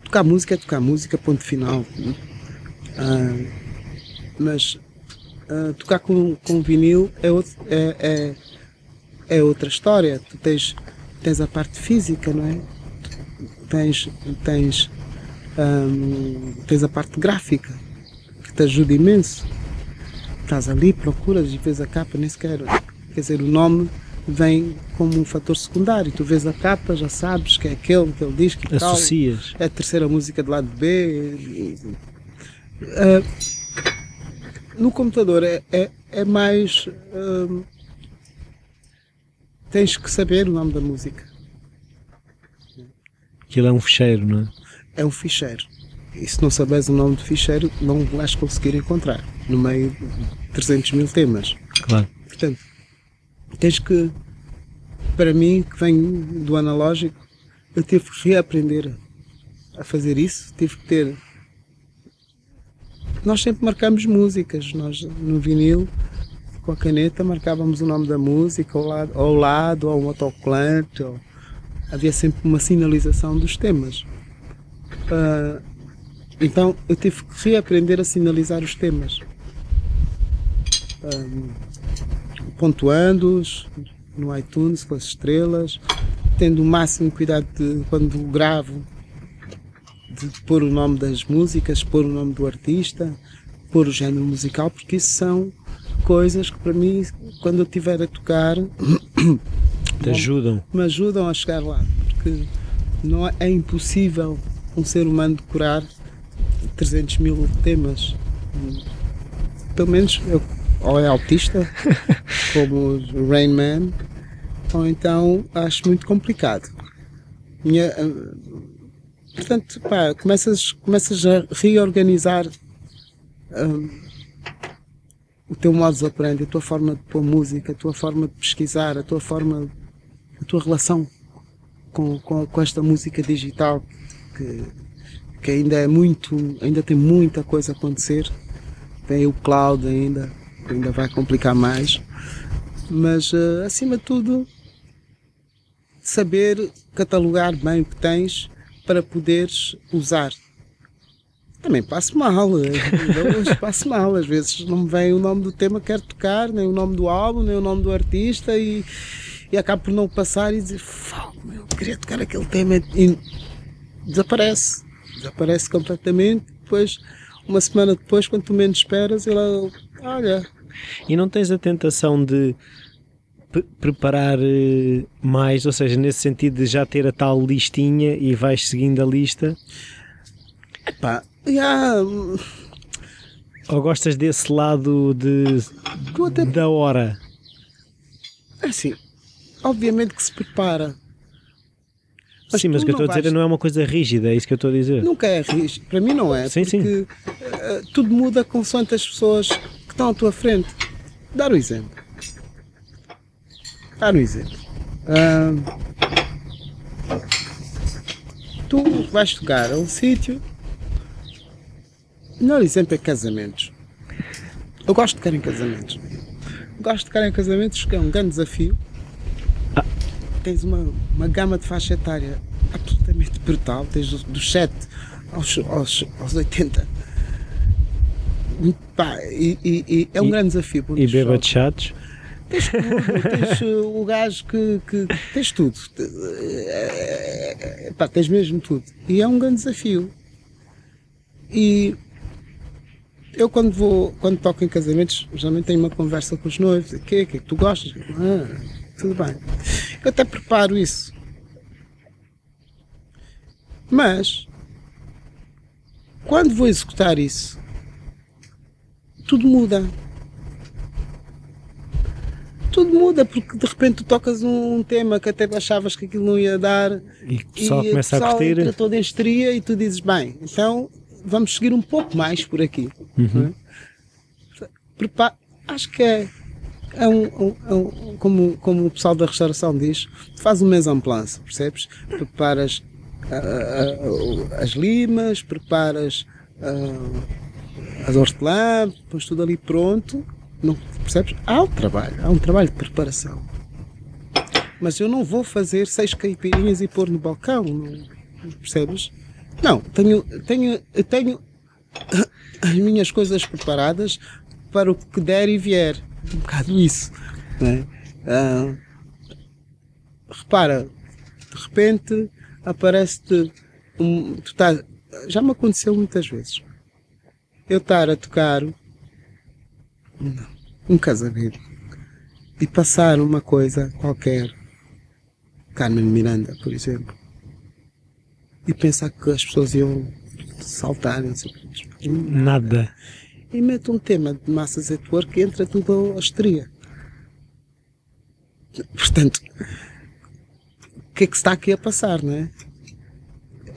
tocar música é tocar música, ponto final. Ah, mas ah, tocar com, com vinil é, outro, é, é, é outra história. Tu tens, tens a parte física, não é? Tens, tens, tens a parte gráfica que te ajuda imenso. Estás ali, procuras e vês a capa, nem sequer. Quer dizer, o nome vem como um fator secundário. Tu vês a capa, já sabes que é aquele, que ele diz que tal. Associas. É a terceira música do lado B. Ah, no computador é, é, é mais. hum, tens que saber o nome da música. Aquilo é um fecheiro, não é? É um ficheiro. E se não souberes o nome do ficheiro, não vais conseguir encontrar no meio de 300 mil temas. Claro. Portanto, tens que, para mim, que venho do analógico, eu tive que reaprender a fazer isso. Tive que ter. Nós sempre marcamos músicas. Nós, no vinil, com a caneta, marcávamos o nome da música, ao lado, ao lado ou um autocolante. Ou... Havia sempre uma sinalização dos temas. Ah, então, eu tive que reaprender a sinalizar os temas. Ah, pontuando-os no iTunes com as estrelas, tendo o máximo cuidado de quando gravo de pôr o nome das músicas, pôr o nome do artista, pôr o género musical, porque isso são coisas que para mim, quando eu estiver a tocar, Te ajudam. me ajudam a chegar lá, porque não é, é impossível um ser humano decorar 300 mil temas. Pelo menos eu, ou é autista, como o Rain Man, ou então acho muito complicado. Minha, ah, portanto, pá, começas, começas a reorganizar ah, o teu modo de aprender, a tua forma de pôr música, a tua forma de pesquisar, a tua forma, a tua relação com, com, com esta música digital que, que ainda é muito, ainda tem muita coisa a acontecer. Tem o cloud ainda, ainda vai complicar mais. Mas eh, acima de tudo, saber catalogar bem o que tens para poderes usar. Também passo mal, eh, hoje passo mal. Às vezes não me vem o nome do tema que quero tocar, nem o nome do álbum, nem o nome do artista e, e acabo por não passar e dizer, "Fogo, eu queria tocar aquele tema e desaparece. Desaparece completamente. Depois, uma semana depois, quando tu menos esperas, ele, olha, E não tens a tentação de pre- preparar eh, mais, ou seja, nesse sentido de já ter a tal listinha e vais seguindo a lista? pá, já, Ou gostas desse lado de, até da hora? É assim, obviamente que se prepara. Mas sim, mas o que eu estou a dizer vais- não é uma coisa rígida, é isso que eu estou a dizer. Nunca é rígido. Para mim não é. Sim, sim. porque eh, tudo muda consoante as pessoas que estão à tua frente. Dar o exemplo. Dar o exemplo. Tu vais tocar a um sítio. O melhor exemplo é casamentos. Eu gosto de tocar em casamentos. Gosto de tocar em casamentos porque é um grande desafio. Tens uma, uma gama de faixa etária absolutamente brutal. Tens dos 7 aos, aos, aos 80. E, pá, e, e- é um E- grande desafio. E dos beba jogos. de chatos? Tens tudo, tens uh, o gajo que, que tens tudo. É, é, pá, tens mesmo tudo. E é um grande desafio. E eu quando vou, quando toco em casamentos, geralmente tenho uma conversa com os noivos, o que, que é que tu gostas? Ah, tudo bem. Eu até preparo isso. Mas quando vou executar isso, tudo muda tudo muda porque de repente tu tocas um, tema que até achavas que aquilo não ia dar E e começa a curtir. entra todo em histeria e tu dizes bem, então vamos seguir um pouco mais por aqui. Uhum. é? Prepa- acho que é, é um, é um- como, como o pessoal da restauração diz, faz um mise en place, percebes? Preparas ah, ah, ah, as limas, preparas as hortelã, pões tudo ali pronto, não, percebes? Há um trabalho, há um trabalho de preparação. Mas eu não vou fazer seis caipirinhas e pôr no balcão, não, percebes? Não, tenho, tenho, tenho as minhas coisas preparadas para o que der e vier. Um bocado isso. Né? Ah, repara, de repente aparece-te um, tu estás, já me aconteceu muitas vezes eu estar a tocar um casamento e passar uma coisa qualquer, Carmen Miranda, por exemplo, e pensar que as pessoas iam saltar, não sei Nada. E mete um tema de massas at work e entra tudo a histeria. Portanto, o que é que está aqui a passar, não é?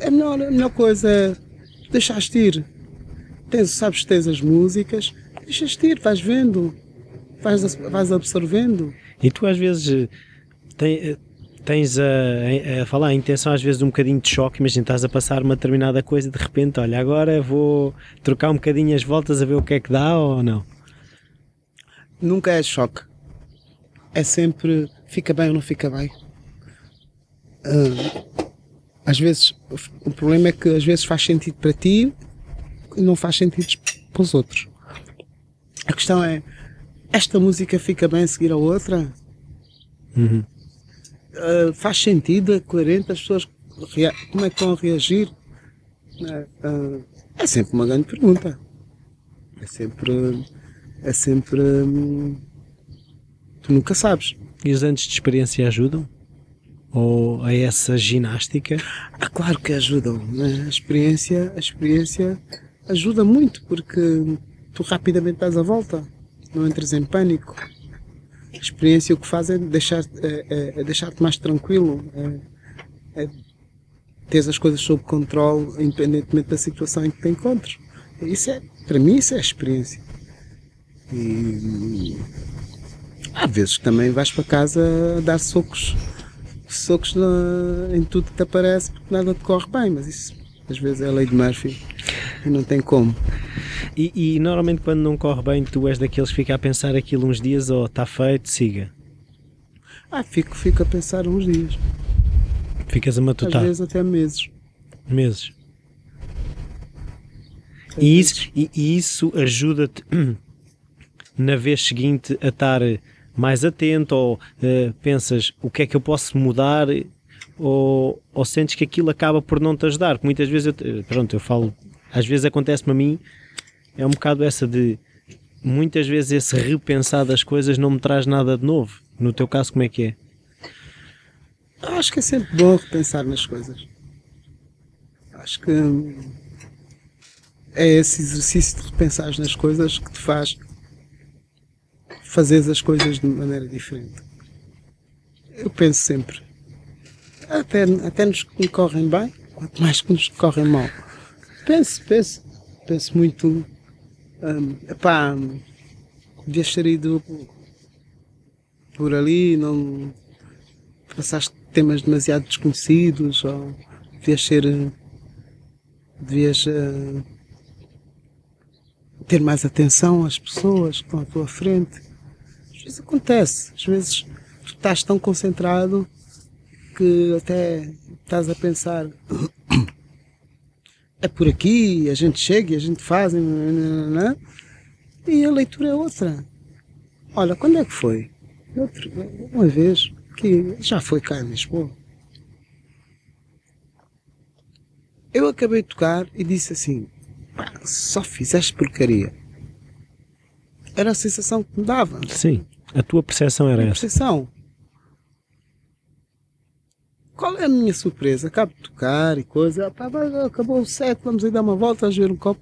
A melhor, a melhor coisa é deixar-te ir. Tens, sabes que tens as músicas, deixas-te ir, vais vendo, vais, vais absorvendo. E tu às vezes tem, tens a, a, falar a intenção às vezes de um bocadinho de choque, imagina estás a passar uma determinada coisa de repente, olha, agora vou trocar um bocadinho as voltas a ver o que é que dá ou não? Nunca é choque. É sempre fica bem ou não fica bem. Uh, às vezes o problema é que às vezes faz sentido para ti e não faz sentido para os outros. A questão é esta música fica bem a seguir a outra? Uhum. Uh, faz sentido, é coerente, as pessoas como é que vão reagir? Uh, é sempre uma grande pergunta. É sempre. É sempre. Hum, tu nunca sabes. E os anos de experiência ajudam? Ou a essa ginástica? Ah, claro que ajudam. Né? A experiência, a experiência ajuda muito porque tu rapidamente estás à volta não entres em pânico. A experiência o que faz é deixar-te é, é, é deixar mais tranquilo, é, é as coisas sob controle, independentemente da situação em que te encontres. Isso é, para mim, isso é a experiência. E há vezes que também vais para casa a dar socos, socos na, em tudo que te aparece porque nada te corre bem, mas isso às vezes é a lei de Murphy não tem como. E, e, normalmente quando não corre bem, tu és daqueles que fica a pensar aquilo uns dias ou oh, está feito, siga? Ah, fico, fico a pensar uns dias. Ficas a matutar? Às vezes até meses. Meses. e isso, e, e isso ajuda-te na vez seguinte a estar mais atento ou uh, pensas o que é que eu posso mudar ou, ou sentes que aquilo acaba por não te ajudar? Porque muitas vezes, eu, pronto, eu falo, às vezes acontece-me a mim é um bocado essa de muitas vezes esse repensar das coisas não me traz nada de novo. No teu caso, como é que é? Acho que é sempre bom repensar nas coisas. Acho que é esse exercício de repensar nas coisas que te faz fazer as coisas de maneira diferente. Eu penso sempre, até, até nos que correm bem, quanto mais que nos correm mal. Penso, penso, penso muito um, epá, ter ido por ali, não passaste temas demasiado desconhecidos, ou devias ser. devias uh, ter mais atenção às pessoas que estão à tua frente. Às vezes acontece, às vezes tu estás tão concentrado que até estás a pensar é por aqui, a gente chega e a gente faz, né? e a leitura é outra. Olha, quando é que foi? Outro, uma vez, que já foi cá em Lisboa. Eu acabei de tocar e disse assim, só fizeste porcaria. Era a sensação que me dava. Sim, a tua percepção era a essa. percepção. Qual é a minha surpresa? Acabo de tocar e coisa, pá, acabou o set, vamos aí dar uma volta, a ver um copo.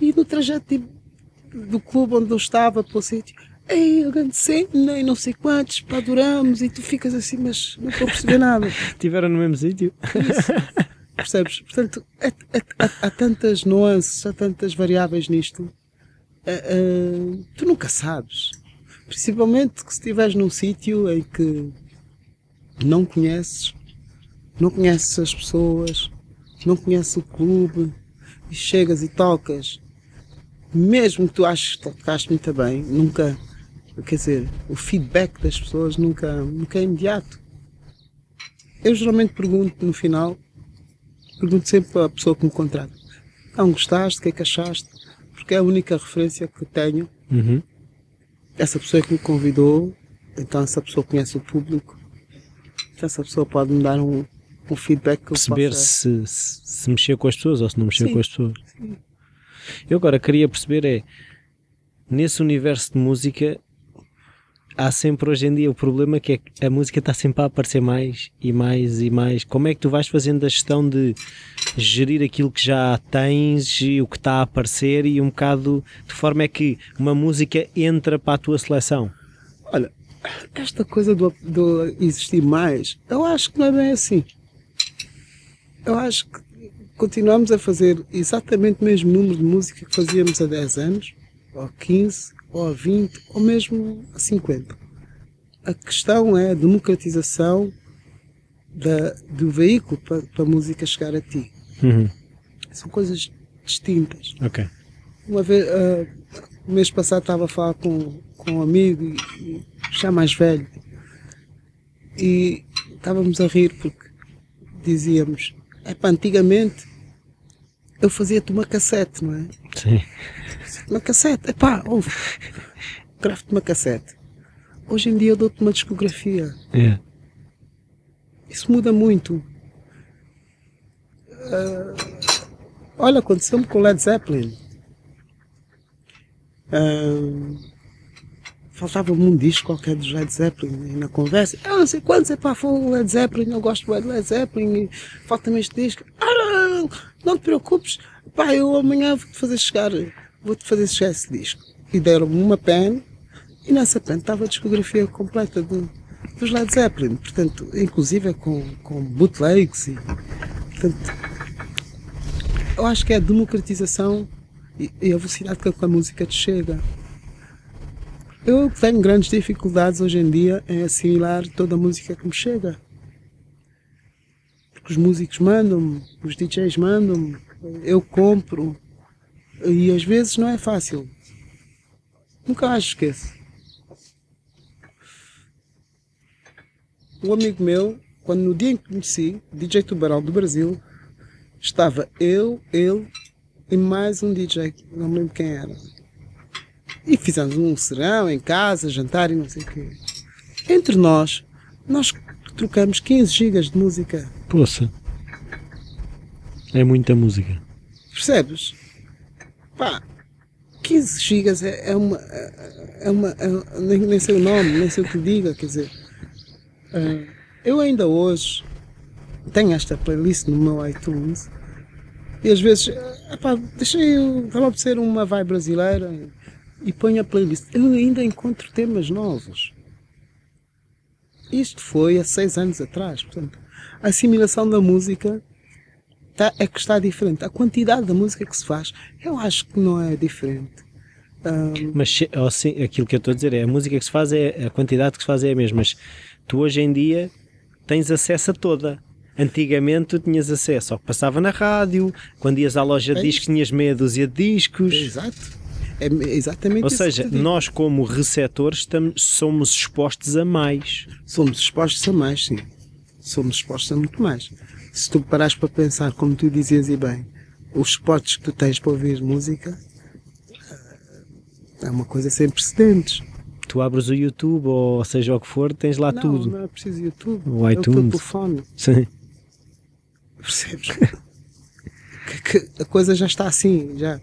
E no trajeto tipo, do clube onde eu estava para o sítio, ei, a grande cena e não sei quantos, pá, adoramos, e tu ficas assim, mas não estou a perceber nada. Tiveram no mesmo sítio? Percebes? Portanto, há, é, é, há, há, tantas nuances, há tantas variáveis nisto, uh, uh, tu nunca sabes. Principalmente que se estiveres num sítio em que não conheces, não conheces as pessoas, não conheces o clube, e chegas e tocas, mesmo que tu aches que tocaste muito bem, nunca, quer dizer, o feedback das pessoas nunca, nunca é imediato. Eu geralmente pergunto no final, pergunto sempre à pessoa que me contrata: não gostaste? O que é que achaste? Porque é a única referência que tenho. Uhum. Essa pessoa que me convidou, então essa pessoa conhece o público, então essa pessoa pode me dar um, um feedback que Perceber eu se, se, se mexeu com as pessoas ou se não mexeu Sim. com as pessoas. Eu agora queria perceber é, nesse universo de música, há sempre hoje em dia o problema que é que a música está sempre a aparecer mais e mais e mais. Como é que tu vais fazendo a gestão de gerir aquilo que já tens e o que está a aparecer e um bocado de forma é que uma música entra para a tua seleção? Olha, esta coisa do, do existir mais, eu acho que não é bem assim. Eu acho que continuamos a fazer exatamente o mesmo número de música que fazíamos há 10 anos, ou 15, ou a 20, ou mesmo a 50. A questão é a democratização da, do veículo para, para a música chegar a ti. Uhum. São coisas distintas. Ok. Uma vez, ah, o mês passado estava a falar com, com um amigo, e já mais velho, e estávamos a rir porque dizíamos: é antigamente eu fazia-te uma cassete, não é? Sim. Uma cassete, epá, ouve, gravo-te uma cassete. Hoje em dia eu dou-te uma discografia. É. Isso muda muito. Ah, olha, aconteceu-me com Led Zeppelin. Ah, Faltava-me um disco qualquer dos Led Zeppelin na conversa. Eu não sei quantos, é pá, foi o Led Zeppelin, eu gosto do Led Zeppelin falta-me este disco. Ah, não, te preocupes, pá, eu amanhã vou-te fazer chegar, vou-te fazer chegar esse disco. E deram-me uma pen e nessa pen estava a discografia completa de, dos Led Zeppelin, portanto, inclusive é com, com bootlegs e, portanto, eu acho que é a democratização e, e a velocidade com a música te chega. Eu tenho grandes dificuldades hoje em dia em assimilar toda a música que me chega. Porque os músicos mandam-me, os DJs mandam-me, eu compro e às vezes não é fácil. Nunca mais esqueço. Um amigo meu, quando no dia em que conheci, DJ Tubarão do Brasil, estava eu, ele e mais um DJ, não me lembro quem era. E fizemos um serão em casa, jantar e não sei o quê. Entre nós, nós trocamos 15 gigas de música. Poça. É muita música. Percebes? Pá, 15 gigas é, é uma. É uma é- nem, nem sei o nome, nem sei o que diga, quer dizer. ah, eu ainda hoje tenho esta playlist no meu iTunes e às vezes, ah, pá, deixei a ser uma vai brasileira e ponho a playlist. Eu ainda encontro temas novos. Isto foi há seis anos atrás. Portanto, a assimilação da música tá, é que está diferente. A quantidade da música que se faz, eu acho que não é diferente. Ahm, Mas se- ou sim, aquilo que eu estou a dizer é a música que se faz é a quantidade que se faz é a mesma, mas tu hoje em dia tens acesso a toda. Antigamente tu tinhas acesso ao que passava na rádio, quando ias à loja de É discos tinhas meia dúzia de discos. exato. É exatamente Ou isso seja, nós como receptores estamos, somos expostos a mais. somos expostos a mais, sim. Somos expostos a muito mais. Se tu parares para pensar, como tu dizias e bem, os spots que tu tens para ouvir música eh, é uma coisa sem precedentes. Tu abres o YouTube ou seja o que for, tens lá não, tudo. não é preciso YouTube. O É o iTunes. telefone. Sim. Percebes? que, que a coisa já está assim, já,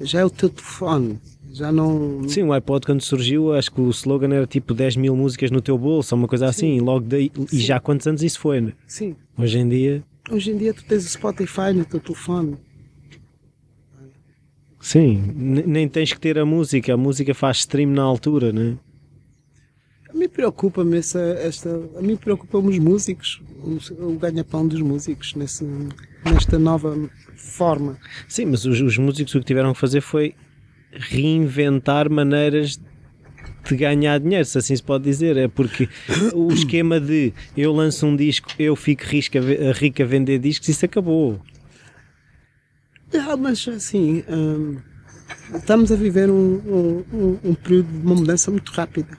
já é o teu telefone. Já não. Sim, o iPod quando surgiu, acho que o slogan era tipo 10 mil músicas no teu bolso, uma coisa assim, e logo daí, e já há quantos anos isso foi? né? Sim. Hoje em dia, Hoje em dia tu tens o Spotify no teu telefone. sim, ne- nem tens que ter a música, a música faz stream na altura, né? A mim preocupa-me essa, esta. A mim preocupa-me os músicos, o, o ganha-pão dos músicos nesse, nesta nova forma. Sim, mas os, os músicos o que tiveram que fazer foi reinventar maneiras de ganhar dinheiro, se assim se pode dizer. É porque o esquema de eu lanço um disco, eu fico rico a, rico a vender discos, isso acabou. Ah, mas assim, hum, estamos a viver um, um, um- um período de uma mudança muito rápida.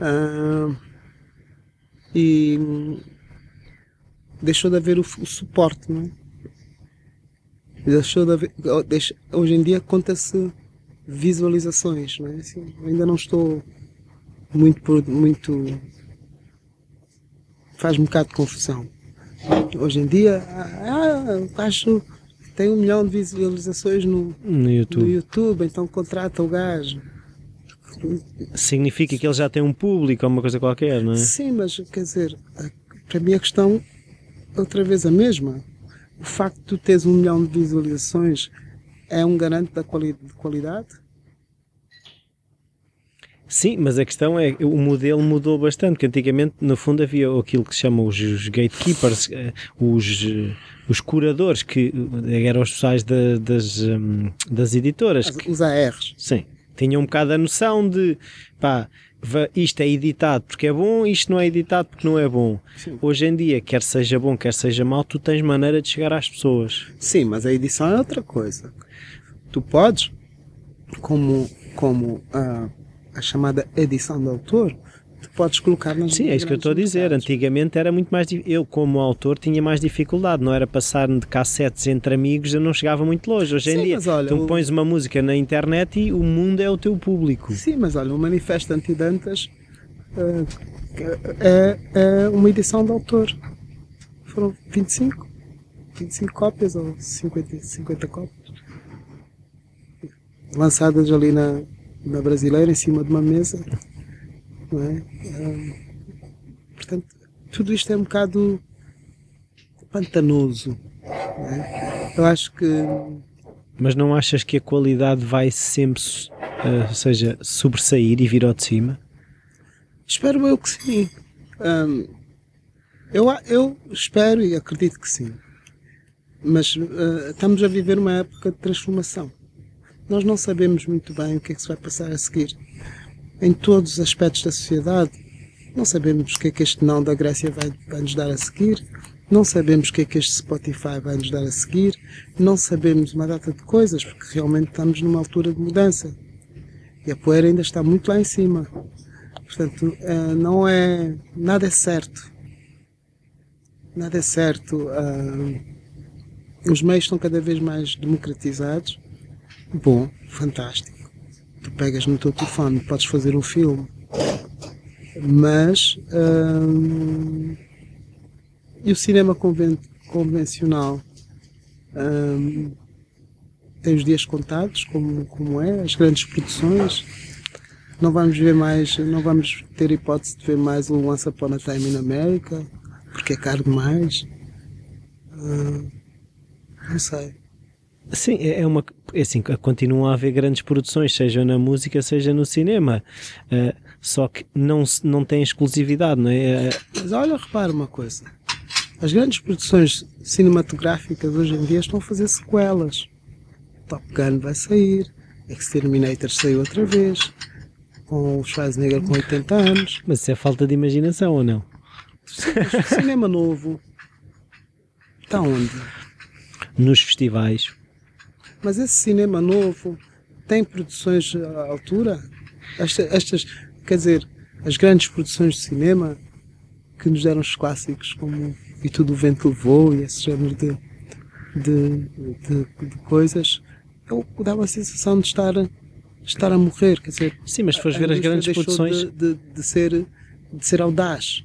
Ah, e deixou de haver o, o suporte, não é? Deixou de haver, deixa, hoje em dia conta-se visualizações, não é? Assim, ainda não estou muito, muito faz um bocado de confusão. Hoje em dia, ah, acho tem um milhão de visualizações no, no, YouTube. no YouTube, então contrata o gajo. Significa que ele já tem um público ou uma coisa qualquer, não é? Sim, mas quer dizer, para mim a questão outra vez a mesma. O facto de tu teres um milhão de visualizações é um garante da quali de qualidade? Sim, mas a questão é o modelo mudou bastante, porque antigamente no fundo havia aquilo que se chama os, os gatekeepers, eh, os, os curadores, que eram os pessoais da, das, hum, das editoras. Que, os ARs. Sim, tinham um bocado a noção de pá, isto é editado porque é bom, isto não é editado porque não é bom. Sim. Hoje em dia, quer seja bom, quer seja mau, tu tens maneira de chegar às pessoas. Sim, mas a edição é outra coisa. Tu podes, como, como a, a chamada edição de autor, podes colocar nas Sim, é isso que eu estou a dizer. Antigamente era muito mais eu como autor tinha mais dificuldade, não era passar de cassetes entre amigos, eu não chegava muito longe. Hoje em Sim, dia, olha, tu o... pões uma música na internet e o mundo é o teu público. Sim, mas olha, o Manifesto Antidantas uh, é, é uma edição de autor. Foram 25, 25 cópias ou 50, 50 cópias. Lançadas ali na, na brasileira, em cima de uma mesa não é? portanto, tudo isto é um bocado pantanoso. É? Eu acho que. Mas não achas que a qualidade vai sempre, uh, seja, sobressair e vir ao de cima? Espero eu que sim. Um, eu, eu espero e acredito que sim. Mas uh, estamos a viver uma época de transformação. Nós não sabemos muito bem o que é que se vai passar a seguir em todos os aspectos da sociedade. Não sabemos o que é que este não da Grécia vai, vai nos dar a seguir, não sabemos o que é que este Spotify vai nos dar a seguir, não sabemos uma data de coisas, porque realmente estamos numa altura de mudança. E a poeira ainda está muito lá em cima. Portanto, eh, não é. Nada é certo. Nada é certo. Eh, os meios estão cada vez mais democratizados. Bom, fantástico tu pegas no teu telefone, podes fazer um filme, mas hum, e o cinema conven convencional hum, tem os dias contados, como, como é, as grandes produções. Não vamos ver mais, não vamos ter hipótese de ver mais o Once Upon a Time in America, porque é caro demais. Hum, não sei. Sim, é, é uma. É assim, continuam a haver grandes produções, seja na música, seja no cinema. Uh, só que não, não tem exclusividade, não é? Mas olha, repara uma coisa. As grandes produções cinematográficas hoje em dia estão a fazer sequelas. Top Gun vai sair, Exterminator saiu outra vez, com o Schwarzenegger com 80 anos. Mas isso é falta de imaginação ou não? Cinema novo. Está onde? Nos festivais. Mas esse cinema novo tem produções à altura? Esta, estas, quer dizer, as grandes produções de cinema que nos deram os clássicos como E Tudo o Vento Levou e esse género de, de, de, de coisas, eu dava a sensação de estar, de estar a morrer. Quer dizer, Sim, mas se fores ver as grandes produções. De, de, de, ser, de ser audaz.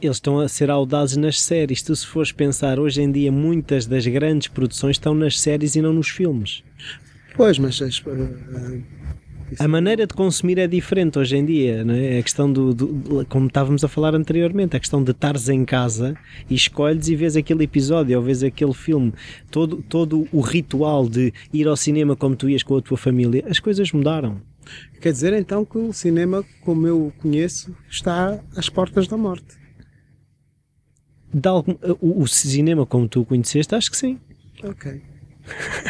Eles estão a ser audazes nas séries. Tu, se fores pensar, hoje em dia, muitas das grandes produções estão nas séries e não nos filmes. Pois, mas. Uh, a maneira de consumir é diferente hoje em dia, não é? A questão do, do, como estávamos a falar anteriormente, a questão de estares em casa e escolhes e vês aquele episódio ou vês aquele filme, todo, todo o ritual de ir ao cinema como tu ias com a tua família, as coisas mudaram. Quer dizer então que o cinema, como eu o conheço, está às portas da morte algum, o, o, cinema como tu o conheceste, acho que sim. Ok.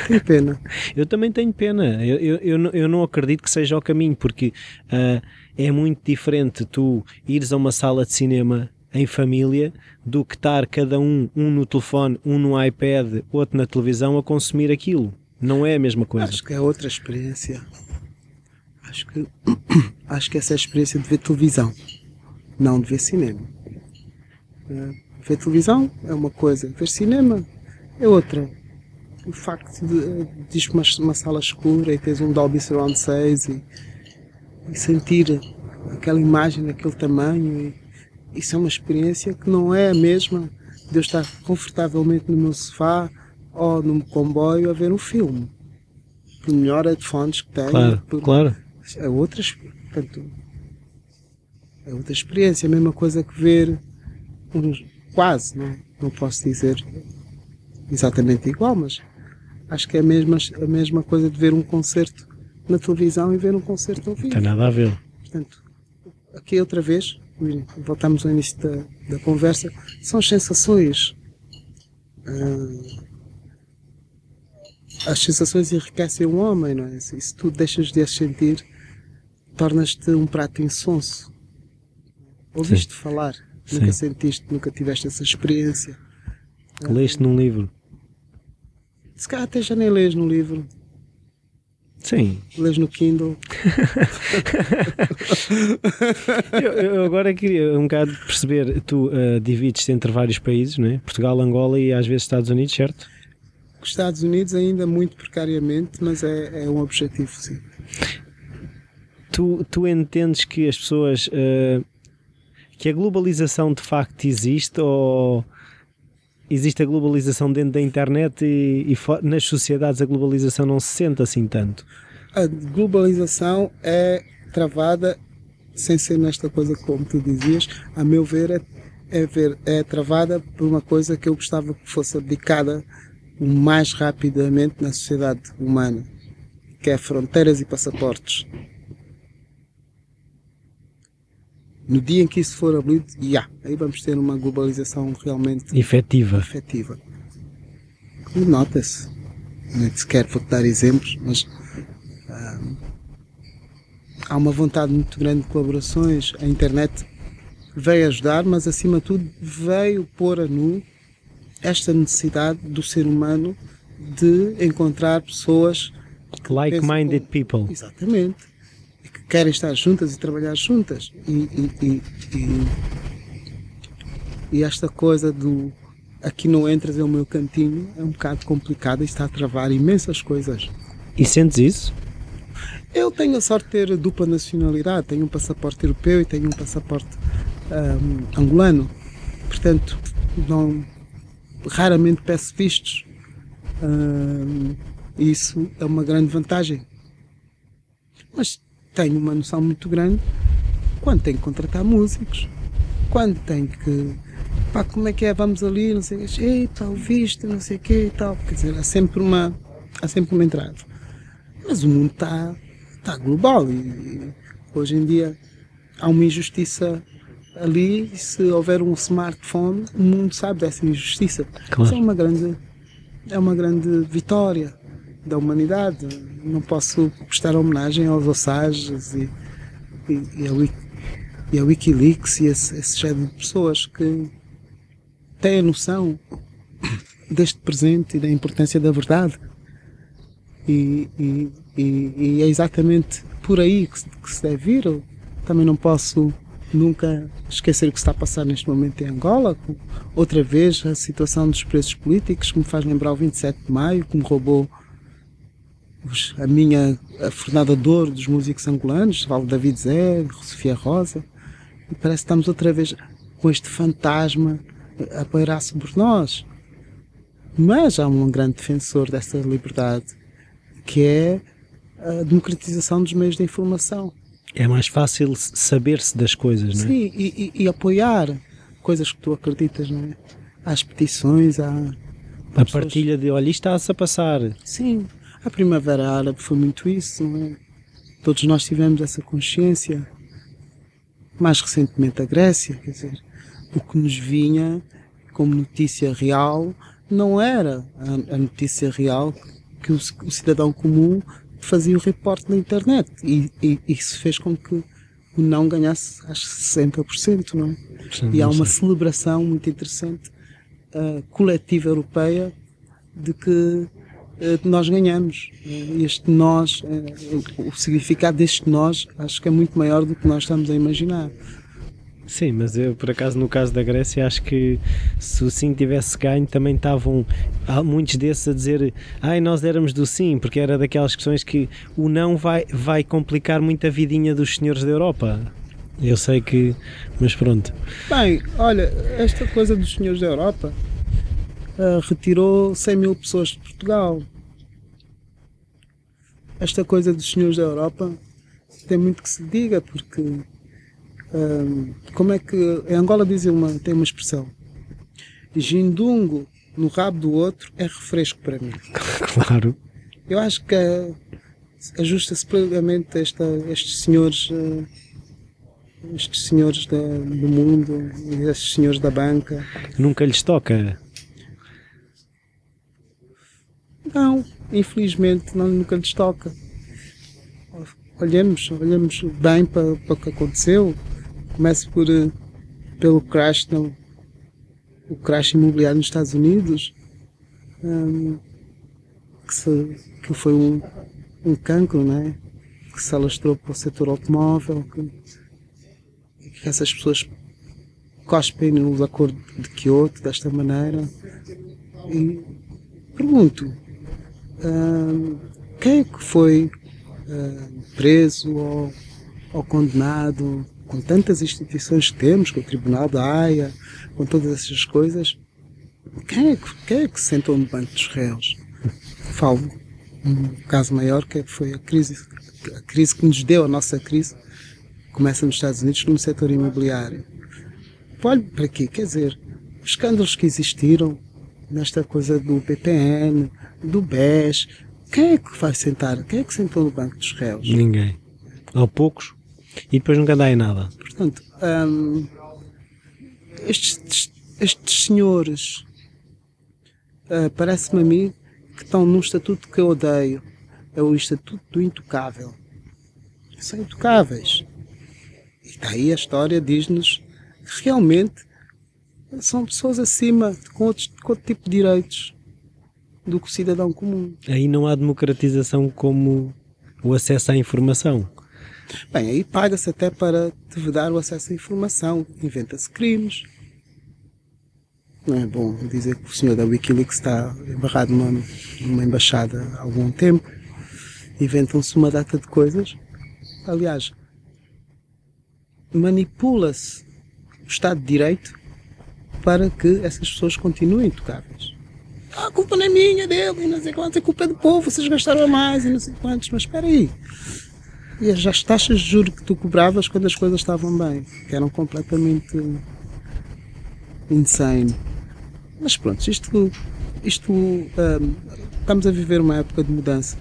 Tenho pena. eu também tenho pena. Eu, eu, eu, não, eu não acredito que seja o caminho, porque uh, é muito diferente tu ires a uma sala de cinema em família do que estar cada um, um no telefone, um no iPad, outro na televisão a consumir aquilo. Não é a mesma coisa. Acho que é outra experiência. Acho que, acho que essa é a experiência de ver televisão, não de ver cinema. Uh, Ver televisão é uma coisa, ver cinema é outra. O facto de, de uma, uma sala escura e teres um Dolby Surround 6 e, e sentir aquela imagem daquele tamanho, e, isso é uma experiência que não é a mesma de eu estar confortavelmente no meu sofá ou num comboio a ver um filme. Por melhor headphones que tenho. Claro, por, claro. É outra, portanto, é outra experiência, a mesma coisa que ver um, quase, não, não posso dizer exatamente igual, mas acho que é a mesma, a mesma coisa de ver um concerto na televisão e ver um concerto ao vivo. Não tem nada a ver. Portanto, aqui outra vez, voltamos ao início da, da conversa, são as sensações. Ah, as sensações enriquecem o homem, não é? Se tu deixas de as sentir, tornas-te um prato insonso. Ouviste Sim. falar, Sim. nunca sentiste, nunca tiveste essa experiência. Leste num livro. Se calhar até já nem lês no livro, Sim. lês no Kindle. Eu, eu agora queria um bocado perceber, tu uh, divides-te entre vários países, não é? Portugal, Angola e às vezes Estados Unidos, certo? Os Estados Unidos ainda muito precariamente, mas é, é um objetivo, sim. Tu, tu entendes que as pessoas. uh, que a globalização de facto existe ou existe a globalização dentro da internet e, e nas sociedades a globalização não se sente assim tanto? A globalização é travada, sem ser nesta coisa como tu dizias, a meu ver, é, é, ver, é travada por uma coisa que eu gostava que fosse abdicada o mais rapidamente na sociedade humana, que é fronteiras e passaportes. No dia em que isso for abolido, yeah, aí vamos ter uma globalização realmente Efetiva. efetiva. E nota-se. Nem sequer vou dar exemplos, mas ah, há uma vontade muito grande de colaborações. A internet veio ajudar, mas acima de tudo veio pôr a nu esta necessidade do ser humano de encontrar pessoas Like-minded people. Exatamente. E que querem estar juntas e trabalhar juntas. E, e, e, e, esta coisa do aqui não entras é o meu cantinho é um bocado complicado e está a travar imensas coisas. E sentes isso? Eu tenho a sorte de ter dupla nacionalidade, tenho um passaporte europeu e tenho um passaporte ahm, angolano. Portanto, não, raramente peço vistos. Ahm, isso é uma grande vantagem. Mas tenho uma noção muito grande quando tenho que contratar músicos, quando tenho que. Pá, como é que é? Vamos ali, não sei o quê, eita, o visto, não sei o quê e tal. Quer dizer, há sempre uma, há sempre uma entrada. Mas o mundo está tá global e, e hoje em dia há uma injustiça ali e se houver um smartphone, o mundo sabe dessa injustiça. Claro. Isso é uma grande, é uma grande vitória da humanidade. Não posso prestar homenagem aos Ossages e, e, e, a, Wiki- e a Wikileaks e esse, esse género de pessoas que têm a noção deste presente e da importância da verdade. E, e, e- é exatamente por aí que se, que se deve ir. Eu também não posso nunca esquecer o que está a passar neste momento em Angola. Outra vez a situação dos preços políticos, que me faz lembrar o 27 de maio, que me roubou a minha a fornada de ouro dos músicos angolanos, Valdo David Zé, Sofia Rosa. E parece que estamos outra vez com este fantasma a pairar sobre nós. Mas há um grande defensor dessa liberdade, que é a democratização dos meios de informação. É mais fácil saber-se das coisas, não é? Sim, e, e- e apoiar coisas que tu acreditas, não é? Às petições, à... A partilha de olha, isto está-se a passar. Sim, a Primavera Árabe foi muito isso, não é? Todos nós tivemos essa consciência. Mais recentemente a Grécia, quer dizer, o que nos vinha como notícia real não era a, notícia real que o, cidadão comum fazia o reporte na internet. E, e isso fez com que o não ganhasse, acho que 60%, não é? E há uma celebração muito interessante, uh, coletiva europeia, de que nós ganhamos. Este nós, uh, o, significado deste nós, acho que é muito maior do que nós estamos a imaginar. Sim, mas eu, por acaso, no caso da Grécia, acho que se o sim tivesse ganho, também estavam muitos desses a dizer ai, nós éramos do sim, porque era daquelas questões que o não vai, vai complicar muito a vidinha dos senhores da Europa. Eu sei que. Mas pronto. Bem, olha, esta coisa dos senhores da Europa uh, retirou 100 mil pessoas de Portugal. Esta coisa dos senhores da Europa tem muito que se diga, porque. Uh, como é que. Em Angola dizem uma, tem uma expressão: Gindungo no rabo do outro é refresco para mim. Claro. Eu acho que uh, ajusta-se plenamente esta, estes senhores. Uh, estes senhores da, do mundo e estes senhores da banca. Nunca lhes toca? Não, infelizmente não, nunca lhes toca. Olhemos, bem para, para o que aconteceu. Começo por, eh, pelo crash, não, o crash imobiliário nos Estados Unidos, um, que, se, que foi um, um cancro, né? que se alastrou para o setor automóvel, que, que essas pessoas cospem no acordo de Kyoto desta maneira. E pergunto, uh, quem é que foi uh, preso ou, ou, condenado com tantas instituições que temos, com o Tribunal da Haia, com todas essas coisas? Quem é que, quem é que sentou no banco dos réus? Falo um caso maior que foi a crise, a crise que nos deu, a nossa crise, começa nos Estados Unidos no setor imobiliário. Olhe para aqui, quer dizer, os escândalos que existiram nesta coisa do PPN, do BES, quem é que vai sentar? Quem é que sentou no banco dos réus? Ninguém. Há poucos e depois nunca dá em nada. Portanto, hum, estes, estes senhores uh, parece-me a mim que estão num estatuto que eu odeio. É o estatuto do intocável. São intocáveis. E daí a história diz-nos que realmente são pessoas acima, com, outros, com outro tipo de direitos do que o cidadão comum. Aí não há democratização como o acesso à informação. Bem, aí paga-se até para te dar o acesso à informação, inventa-se crimes. Não é bom dizer que o senhor da Wikileaks está embarrado numa, numa embaixada há algum tempo. Inventam-se uma data de coisas. Aliás, manipula-se o Estado de Direito para que essas pessoas continuem intocáveis. Ah, a culpa não é minha, dele, e não sei quantos, a culpa é do povo, vocês gastaram a mais e não sei quantos, mas espera aí. E as taxas de juros que tu cobravas quando as coisas estavam bem, que eram completamente insane. Mas pronto, isto, isto um, estamos a viver uma época de mudança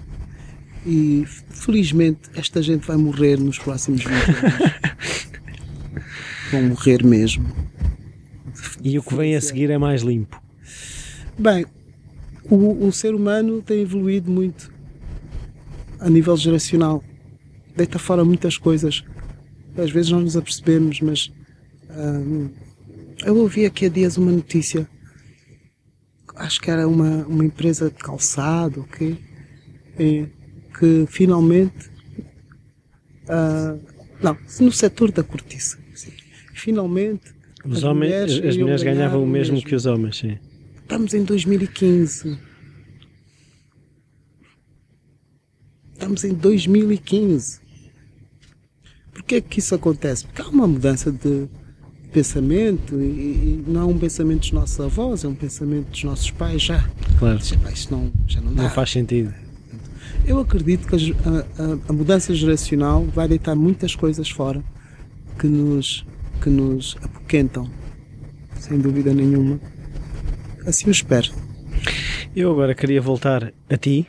e felizmente esta gente vai morrer nos próximos 20 anos. vão morrer mesmo. E o que vem a seguir é mais limpo. Bem, o, o ser humano tem evoluído muito a nível geracional. Deita fora muitas coisas. Às vezes não nos apercebemos, mas hum, eu ouvi aqui há dias uma notícia. Acho que era uma, uma empresa de calçado, okay, é, que finalmente. Uh, não, no setor da cortiça finalmente os as homens, mulheres, as mulheres ganhavam o mesmo, mesmo, que os homens, sim. Estamos em 2015. Estamos em 2015. Porquê é que isso acontece? Porque há uma mudança de pensamento e, e não é um pensamento dos nossos avós, é um pensamento dos nossos pais já. Claro. Isso não, já não dá. Não faz sentido. Eu acredito que a, a, a mudança geracional vai deitar muitas coisas fora que nos que nos apoquentam, sem dúvida nenhuma. Assim o espero. Eu agora queria voltar a ti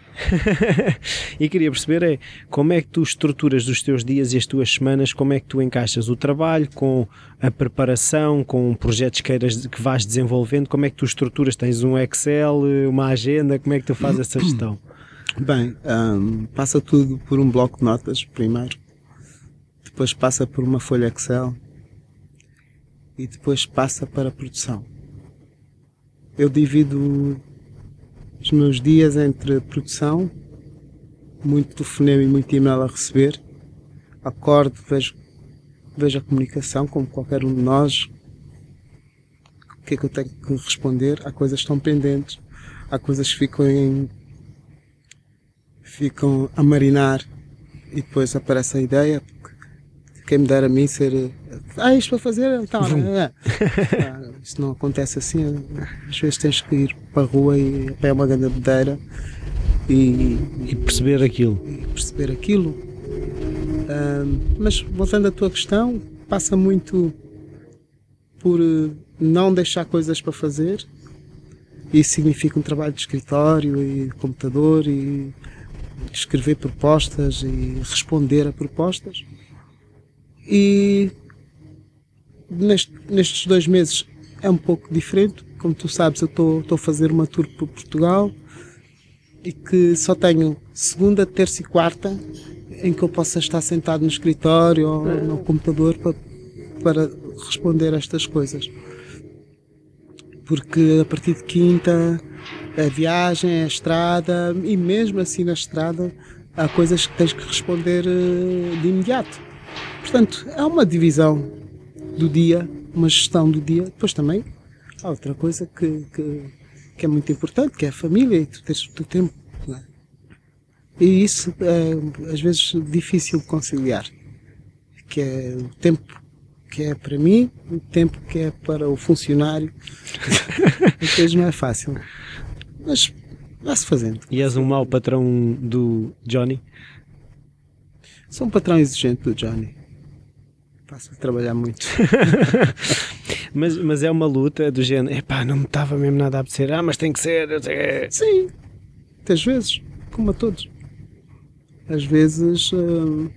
e queria perceber é como é que tu estruturas os teus dias e as tuas semanas, como é que tu encaixas o trabalho com a preparação, com projetos queiras que vais desenvolvendo, como é que tu estruturas? Tens um Excel, uma agenda, como é que tu fazes essa gestão? Bem, um, passa tudo por um bloco de notas primeiro, depois passa por uma folha Excel, e depois passa para a produção. Eu divido os meus dias entre produção, muito telefonema e muito e-mail a receber. Acordo, vejo vejo a comunicação como qualquer um de nós. O que é que eu tenho que responder? Há coisas que estão pendentes, há coisas que ficam em, ficam a marinar e depois aparece a ideia. Quem me dera a mim ser. Ah, isto para fazer? Então, é. ah, isto não acontece assim. Às vezes tens que ir para a rua e é uma grande bedeira e, E perceber aquilo. e perceber aquilo. Mas voltando à tua questão, passa muito por eh, não deixar coisas para fazer. Isso significa um trabalho de escritório e de computador e escrever propostas e responder a propostas. E neste- nestes dois meses é um pouco diferente. Como tu sabes, eu estou a fazer uma tour por Portugal e que só tenho segunda, terça e quarta em que eu possa estar sentado no escritório ou no computador para, para responder a estas coisas. Porque a partir de quinta a viagem, a estrada e mesmo assim na estrada há coisas que tens que responder eh, de imediato. Portanto, é uma divisão do dia, uma gestão do dia. Depois também há outra coisa que, que, que é muito importante, que é a família e tu tens o teu tempo. é? E isso é às vezes difícil de conciliar. Que é o tempo que é para mim, o tempo que é para o funcionário. Às vezes não é fácil. Mas vai-se fazendo. E és um mau patrão do Johnny? Sou um patrão exigente do Johnny. Passo a trabalhar muito. Mas, mas é uma luta do género, epá, não me estava mesmo nada a apetecer, ah, mas tem que ser, Sim, muitas vezes, como a todos. Às vezes, hum,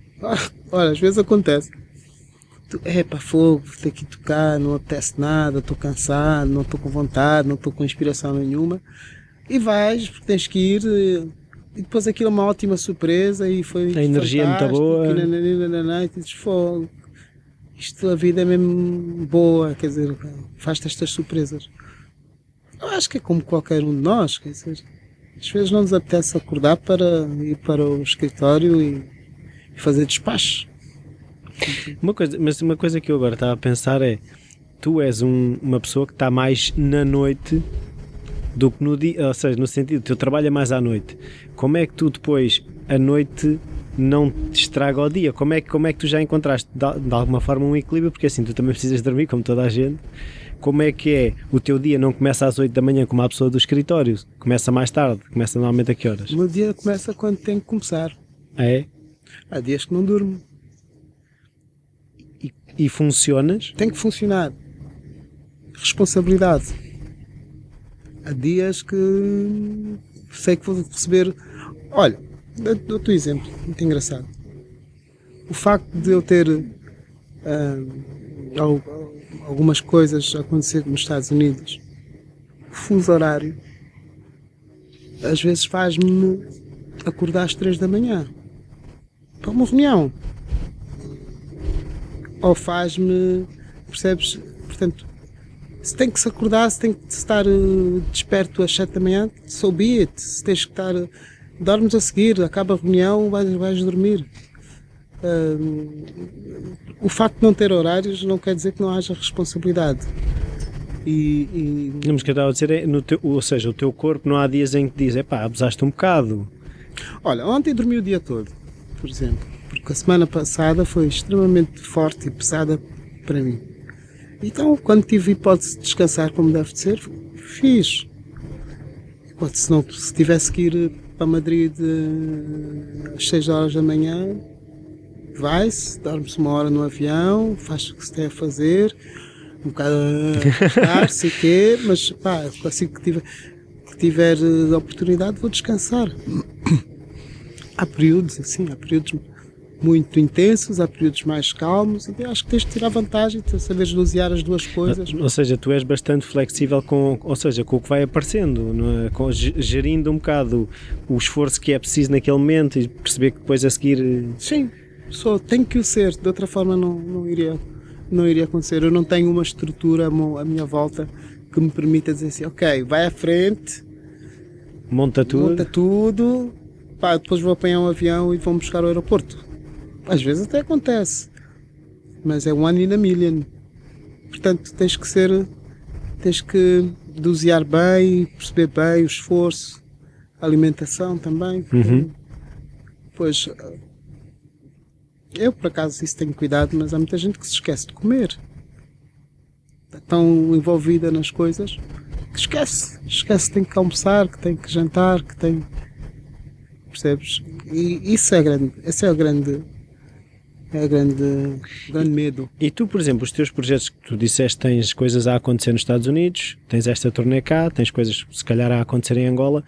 olha, às vezes acontece. É para fogo, vou ter que tocar, não apetece nada, estou cansado, não estou com vontade, não estou com inspiração nenhuma. E vais, porque tens que ir, e depois aquilo é uma ótima surpresa e foi A energia é muito boa. E, nananana, e dizes, fogo, isto a vida é mesmo boa, quer dizer, faz-te estas surpresas. Eu acho que é como qualquer um de nós, quer dizer, às vezes não nos apetece acordar para ir para o escritório e fazer despacho. Uma coisa, mas uma coisa que eu agora estava a pensar é, tu és um- uma pessoa que está mais na noite do que no dia, ou seja, no sentido, o teu trabalho é mais à noite. Como é que tu depois, à noite, não te estraga o dia? Como é, que- como é que tu já encontraste de, de alguma forma um equilíbrio? Porque assim, tu também precisas dormir, como toda a gente. Como é que é? O teu dia não começa às 8 da manhã como a pessoa do escritório, começa mais tarde, começa normalmente a que horas? O meu dia começa quando tem que começar. Ah, É? Há dias que não durmo. E, e funcionas? Tem que funcionar. Responsabilidade. Há dias que sei que vou receber. Olha, dou-te um exemplo, muito engraçado. O facto de eu ter al- algumas coisas a acontecer nos Estados Unidos, o fuso horário, às vezes faz-me acordar às três da manhã para uma reunião ou faz-me, percebes? Portanto, se tem que se acordar, se tem que estar eh, desperto às 7 da manhã, so be it. Se tens que estar, eh, dormes a seguir, acaba a reunião, vais, vais dormir. Ahm, o facto de não ter horários não quer dizer que não haja responsabilidade. E, e mas o que eu estava a dizer é, no teu, ou seja, o teu corpo não há dias em que diz, epá, abusaste um bocado. Olha, ontem dormi o dia todo, por exemplo, porque a semana passada foi extremamente forte e pesada para mim. Então, quando tive hipótese de descansar como deve de ser, fiz. Enquanto se, não, se tivesse que ir para Madrid eh, às 6 horas da manhã, vai-se, dorme-se uma hora no avião, faz o que se tem a fazer, um bocado a ficar, sei quê, mas pá, assim que tiver, que tiver eh, oportunidade vou descansar. Há períodos, assim, há períodos muito intensos, há períodos mais calmos, e eu acho que tens de tirar vantagem, de saberes dosear as duas coisas. Ou seja, tu és bastante flexível com, ou seja, com o que vai aparecendo, é? com, ge- gerindo um bocado o esforço que é preciso naquele momento e perceber que depois a seguir eh, Sim, só tenho que o ser, de outra forma não, não, iria, não iria acontecer. Eu não tenho uma estrutura à minha volta que me permita dizer assim, ok, vai à frente, monta tudo. monta tudo, pá, depois vou apanhar um avião e vão buscar ao aeroporto. Às vezes até acontece. mas é one in a million. Portanto, tens que ser, tens que dosear bem, perceber bem o esforço, a alimentação também. Uhum. Pois, eu por acaso isso tenho cuidado, mas há muita gente que se esquece de comer. Está tão envolvida nas coisas que esquece. Esquece que tem que almoçar, que tem que jantar, que tem. Percebes? E isso é grande. Esse é o grande. É grande, grande medo. E tu, por exemplo, os teus projetos que tu disseste, tens coisas a acontecer nos Estados Unidos, tens esta turnê cá, tens coisas se calhar a acontecer em Angola.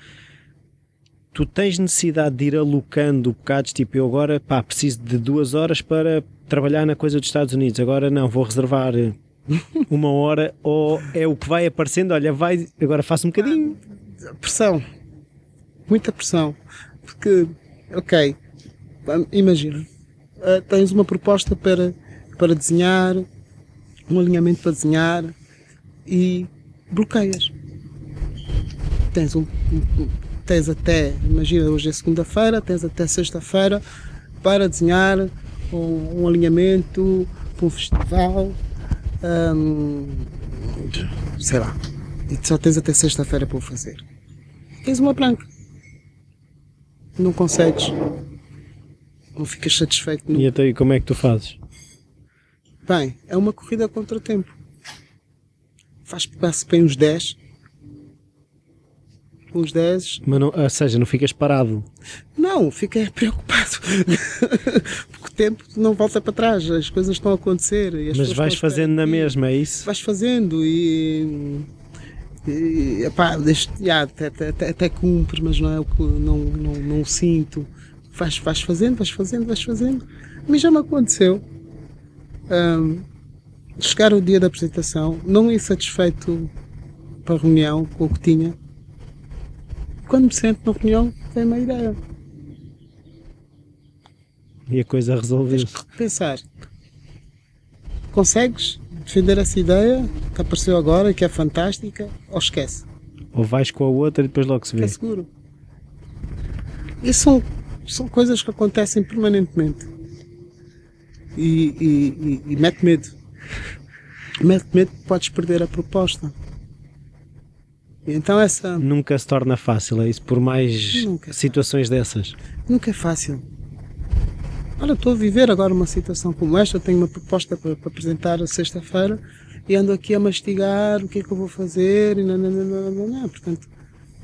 Tu tens necessidade de ir alocando bocados, tipo eu agora, pá, preciso de duas horas para trabalhar na coisa dos Estados Unidos, agora não, vou reservar uma hora, ou é o que vai aparecendo, olha, vai, agora faço um bocadinho. Pressão. Muita pressão. Porque, ok, imagina, uh, tens uma proposta para, para desenhar, um alinhamento para desenhar e bloqueias. Tens, um, tens até, imagina, hoje é segunda-feira, tens até sexta-feira para desenhar um, um alinhamento para um festival, um, sei lá, e só tens até sexta-feira para o fazer. Tens uma branca. Não consegues. Não ficas satisfeito. E até aí, como é que tu fazes? Bem, é uma corrida contra o tempo. Faz passo bem uns 10. Uns 10. Mas não, ou seja, não ficas parado. Não, fiquei preocupado. Porque o tempo não volta para trás, as coisas estão a acontecer. Mas vais fazendo na mesma, é isso? Vais fazendo e. e epá, deixo, já, até, até, até cumpre, mas não é o que não, não, não sinto. Vais, vais fazendo, vais fazendo, vais fazendo. Mim já me aconteceu. Um, chegar o dia da apresentação, não insatisfeito para a reunião com o que tinha. Quando me sento na reunião, tem uma ideia. E a coisa resolveu. Tens que pensar. Consegues defender essa ideia que apareceu agora que é fantástica ou esquece? Ou vais com a outra e depois logo se vê. É seguro. Isso são, são coisas que acontecem permanentemente. E, e, e, e mete medo. Mete medo que podes perder a proposta. E então essa. Nunca se torna fácil, é isso? Por mais Nunca situações dessas. Nunca é fácil. Olha, estou a viver agora uma situação como esta, tenho uma proposta para, para apresentar a sexta-feira e ando aqui a mastigar o que é que eu vou fazer e não, não, não, não, não, não. Portanto,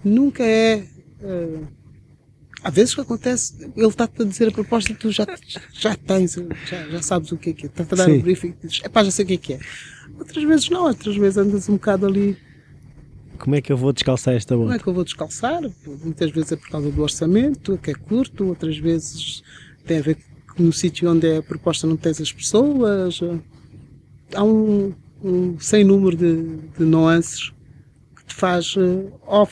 nunca é. Uh, há vezes que acontece, ele está-te a dizer a proposta e tu já, já tens, já, já sabes o que é que é. Está-te a dar Sim. um briefing e dizes, epá, já sei o que é que é. Outras vezes não, outras vezes andas um bocado ali Como é que eu vou descalçar esta não bota? é que eu vou descalçar, muitas vezes é por causa do orçamento, que é curto, outras vezes tem a ver que no sítio onde é a proposta não tens as pessoas. Há um, um sem número de, de nuances que te faz eh,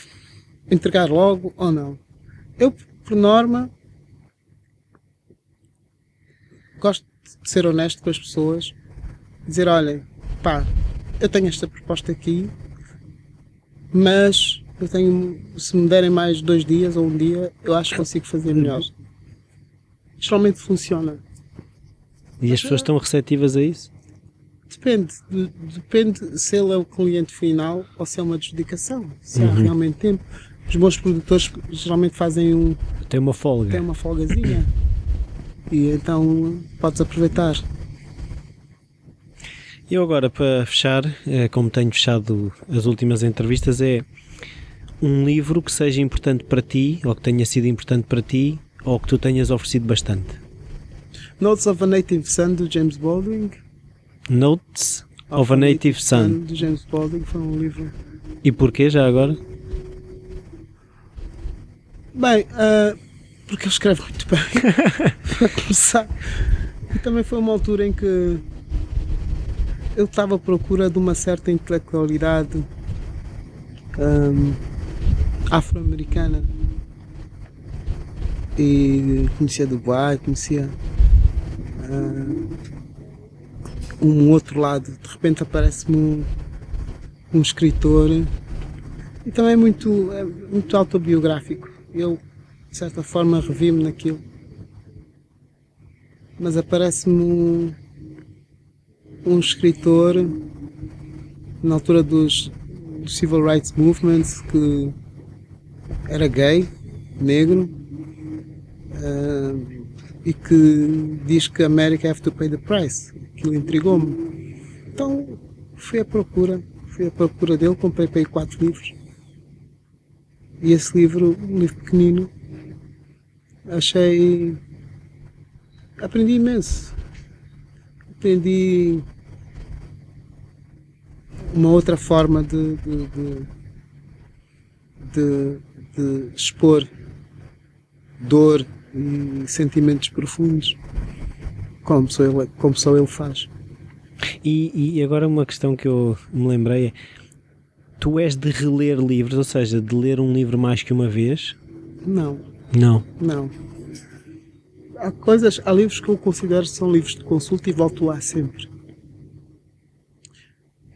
entregar logo ou não. Eu, por norma, gosto de ser honesto com as pessoas, dizer, olhem, pá, eu tenho esta proposta aqui, mas eu tenho, se me derem mais dois dias ou um dia, eu acho que consigo fazer melhor. Geralmente funciona. E as pessoas estão receptivas a isso? Depende, de- depende se ele é o cliente final ou se é uma adjudicação, se há Uhum. realmente tempo. Os bons produtores geralmente fazem um, Tem uma folga. têm uma folgazinha e então podes aproveitar. E eu agora, para fechar, eh, como tenho fechado as últimas entrevistas, é um livro que seja importante para ti, ou que tenha sido importante para ti, ou que tu tenhas oferecido bastante. Notes of a Native Son do James Baldwin. Notes of a Native Son. do James Baldwin foi um livro. E porquê, já agora? Bem, ah, porque ele escreve muito bem, para começar. E também foi uma altura em que eu estava à procura de uma certa intelectualidade ahm, afro-americana. E conhecia Dubois, conhecia ah, um outro lado. De repente aparece-me um, um escritor e também muito, é muito autobiográfico. Eu, de certa forma, revi-me naquilo. Mas aparece-me um, um escritor na altura dos, dos Civil Rights Movements que era gay, negro, uh, e que diz que America have to pay the price. Aquilo intrigou-me. Então fui à procura, fui à procura dele, comprei para aí quatro livros. E esse livro, um livro pequenino, achei. aprendi imenso. Aprendi uma outra forma de, de, de, de, de expor dor e sentimentos profundos, como só ele, como só ele faz. E, e agora uma questão que eu me lembrei é, tu és de reler livros, ou seja, de ler um livro mais que uma vez? Não. Não? Não. Há coisas, há livros que eu considero que são livros de consulta e volto lá sempre.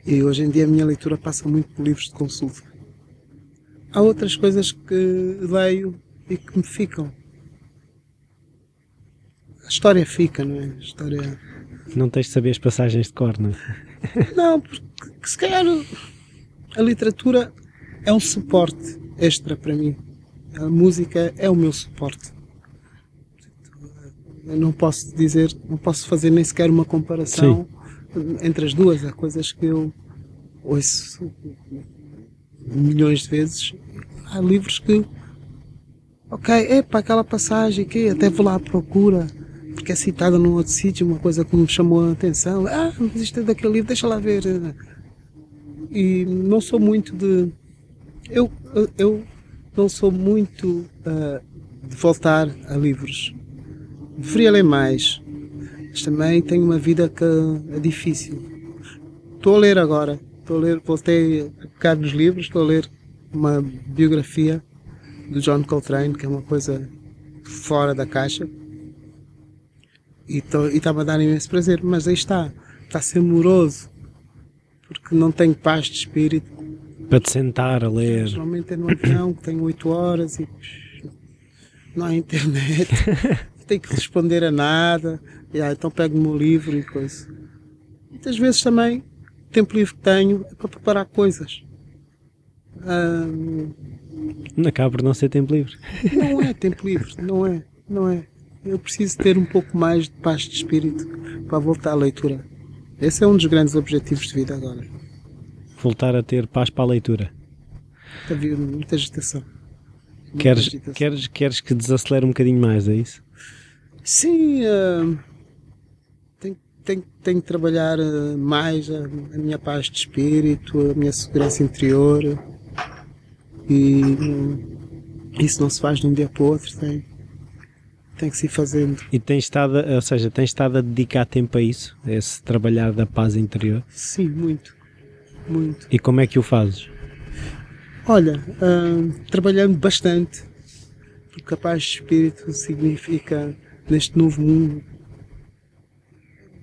E hoje em dia a minha leitura passa muito por livros de consulta. Há outras coisas que leio e que me ficam a história fica, não é? A história. Não tens de saber as passagens de cor, não é? Não, porque se calhar a literatura é um suporte extra para mim. A música é o meu suporte. Eu não posso dizer, não posso fazer nem sequer uma comparação Sim. entre as duas. Há coisas que eu ouço milhões de vezes. Há livros que, ok, é para aquela passagem que até vou lá à procura porque é citada num outro sítio, uma coisa que me chamou a atenção. Ah, isto é daquele livro, deixa lá ver. E não sou muito de. Eu, eu não sou muito uh, de voltar a livros. Preferia ler mais. Mas também tenho uma vida que é difícil. Estou a ler agora. Estou a ler, voltei a pegar nos livros, estou a ler uma biografia do John Coltrane, que é uma coisa fora da caixa e está-me a dar imenso prazer, mas aí está, está a ser moroso, porque não tenho paz de espírito. Para te sentar a ler. Geralmente é no avião que tenho 8 horas e não há internet, tenho que responder a nada, e, ah, então pego o meu livro e coisa. Muitas vezes também, o tempo livre que tenho é para preparar coisas. Um, Acaba por não ser tempo livre. Não é tempo livre, não é, não é eu preciso ter um pouco mais de paz de espírito para voltar à leitura. Esse é um dos grandes objetivos de vida agora. Voltar a ter paz para a leitura. Havia muita agitação. Muita queres, agitação. Queres, queres que desacelere um bocadinho mais, é isso? Sim, uh, tenho, tenho, tenho que trabalhar uh, mais a, a, minha paz de espírito, a minha segurança interior. E isso não se faz de um dia para o outro, tem tem que se ir fazendo. E tens estado, ou seja, tens estado a dedicar tempo a isso, a esse trabalhar da paz interior? Sim, muito, muito. E como é que o fazes? Olha, uh, trabalhando bastante, porque a paz de espírito significa, neste novo mundo,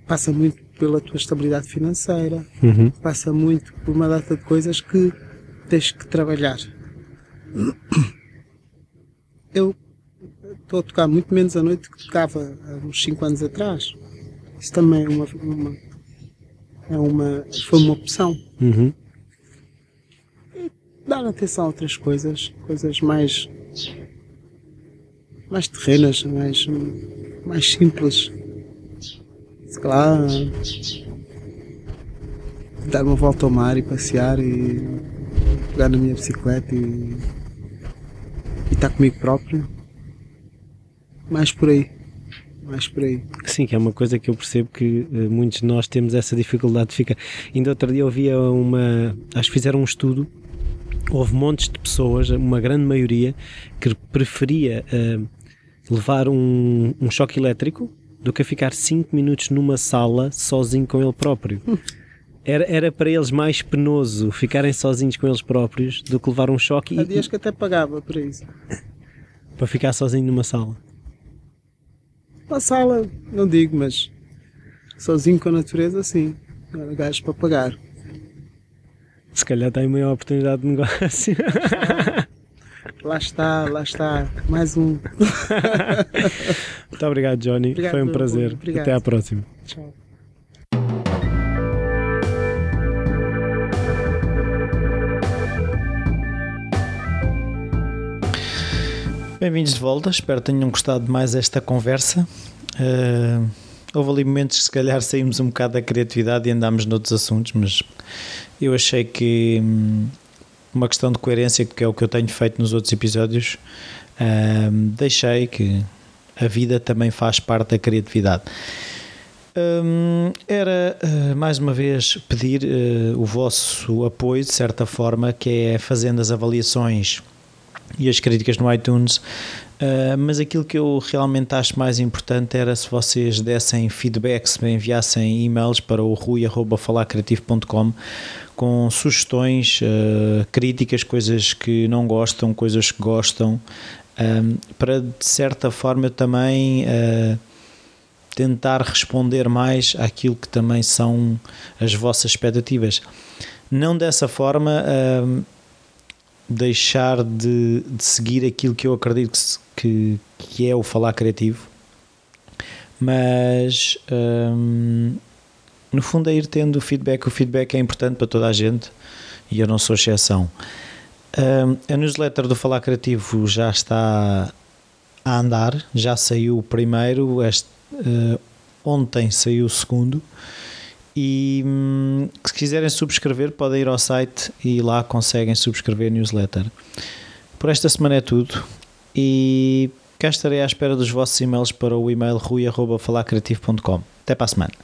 passa muito pela tua estabilidade financeira, uhum. passa muito por uma data de coisas que tens que trabalhar. Eu estou a tocar muito menos à noite do que tocava há uns 5 anos atrás. Isso também é uma, uma, é uma foi uma opção. Uhum. E dar atenção a outras coisas, coisas mais mais terrenas, mais, mais simples. Sei lá, dar uma volta ao mar e passear e pegar na minha bicicleta e, e estar comigo próprio mais por aí. Mais por aí. Sim, que é uma coisa que eu percebo que uh, muitos de nós temos essa dificuldade de ficar. Ainda outro dia ouvia uma. Acho que fizeram um estudo. Houve montes de pessoas, uma grande maioria, que preferia uh, levar um, um choque elétrico do que ficar 5 minutos numa sala sozinho com ele próprio. Era, era para eles mais penoso ficarem sozinhos com eles próprios do que levar um choque. Há dias que até pagava para isso. para ficar sozinho numa sala. Uma sala, não digo, mas sozinho com a natureza, sim. Era gajo para pagar. Se calhar tem uma oportunidade de negócio. Lá está, lá está. Mais um. Muito obrigado, Johnny. Obrigado, Foi um prazer. Obrigado. Até à próxima. Tchau. Bem-vindos de volta, espero que tenham gostado mais esta conversa. Uh, houve ali momentos que se calhar saímos um bocado da criatividade e andámos noutros assuntos, mas eu achei que hum, uma questão de coerência, que é o que eu tenho feito nos outros episódios, uh, deixei que a vida também faz parte da criatividade. Um, era uh, mais uma vez pedir uh, o vosso apoio, de certa forma, que é fazendo as avaliações e as críticas no iTunes. Uh, mas aquilo que eu realmente acho mais importante era se vocês dessem feedback, se me enviassem e-mails para o rui.falacreativo.com com sugestões, críticas, coisas que não gostam, coisas que gostam, um, para de certa forma eu também uh, tentar responder mais àquilo que também são as vossas expectativas. Não dessa forma uh, deixar de, de, seguir aquilo que eu acredito que, que é o falar criativo, mas um, no fundo é ir tendo feedback. O feedback é importante para toda a gente e eu não sou exceção a newsletter do Falar Criativo já está a andar, já saiu o primeiro, este, uh, ontem saiu o segundo. E um, se quiserem subscrever, podem ir ao site e lá conseguem subscrever newsletter. Por esta semana é tudo e cá estarei à espera dos vossos e-mails para o e-mail rui.falacreativo.com. Até para a semana.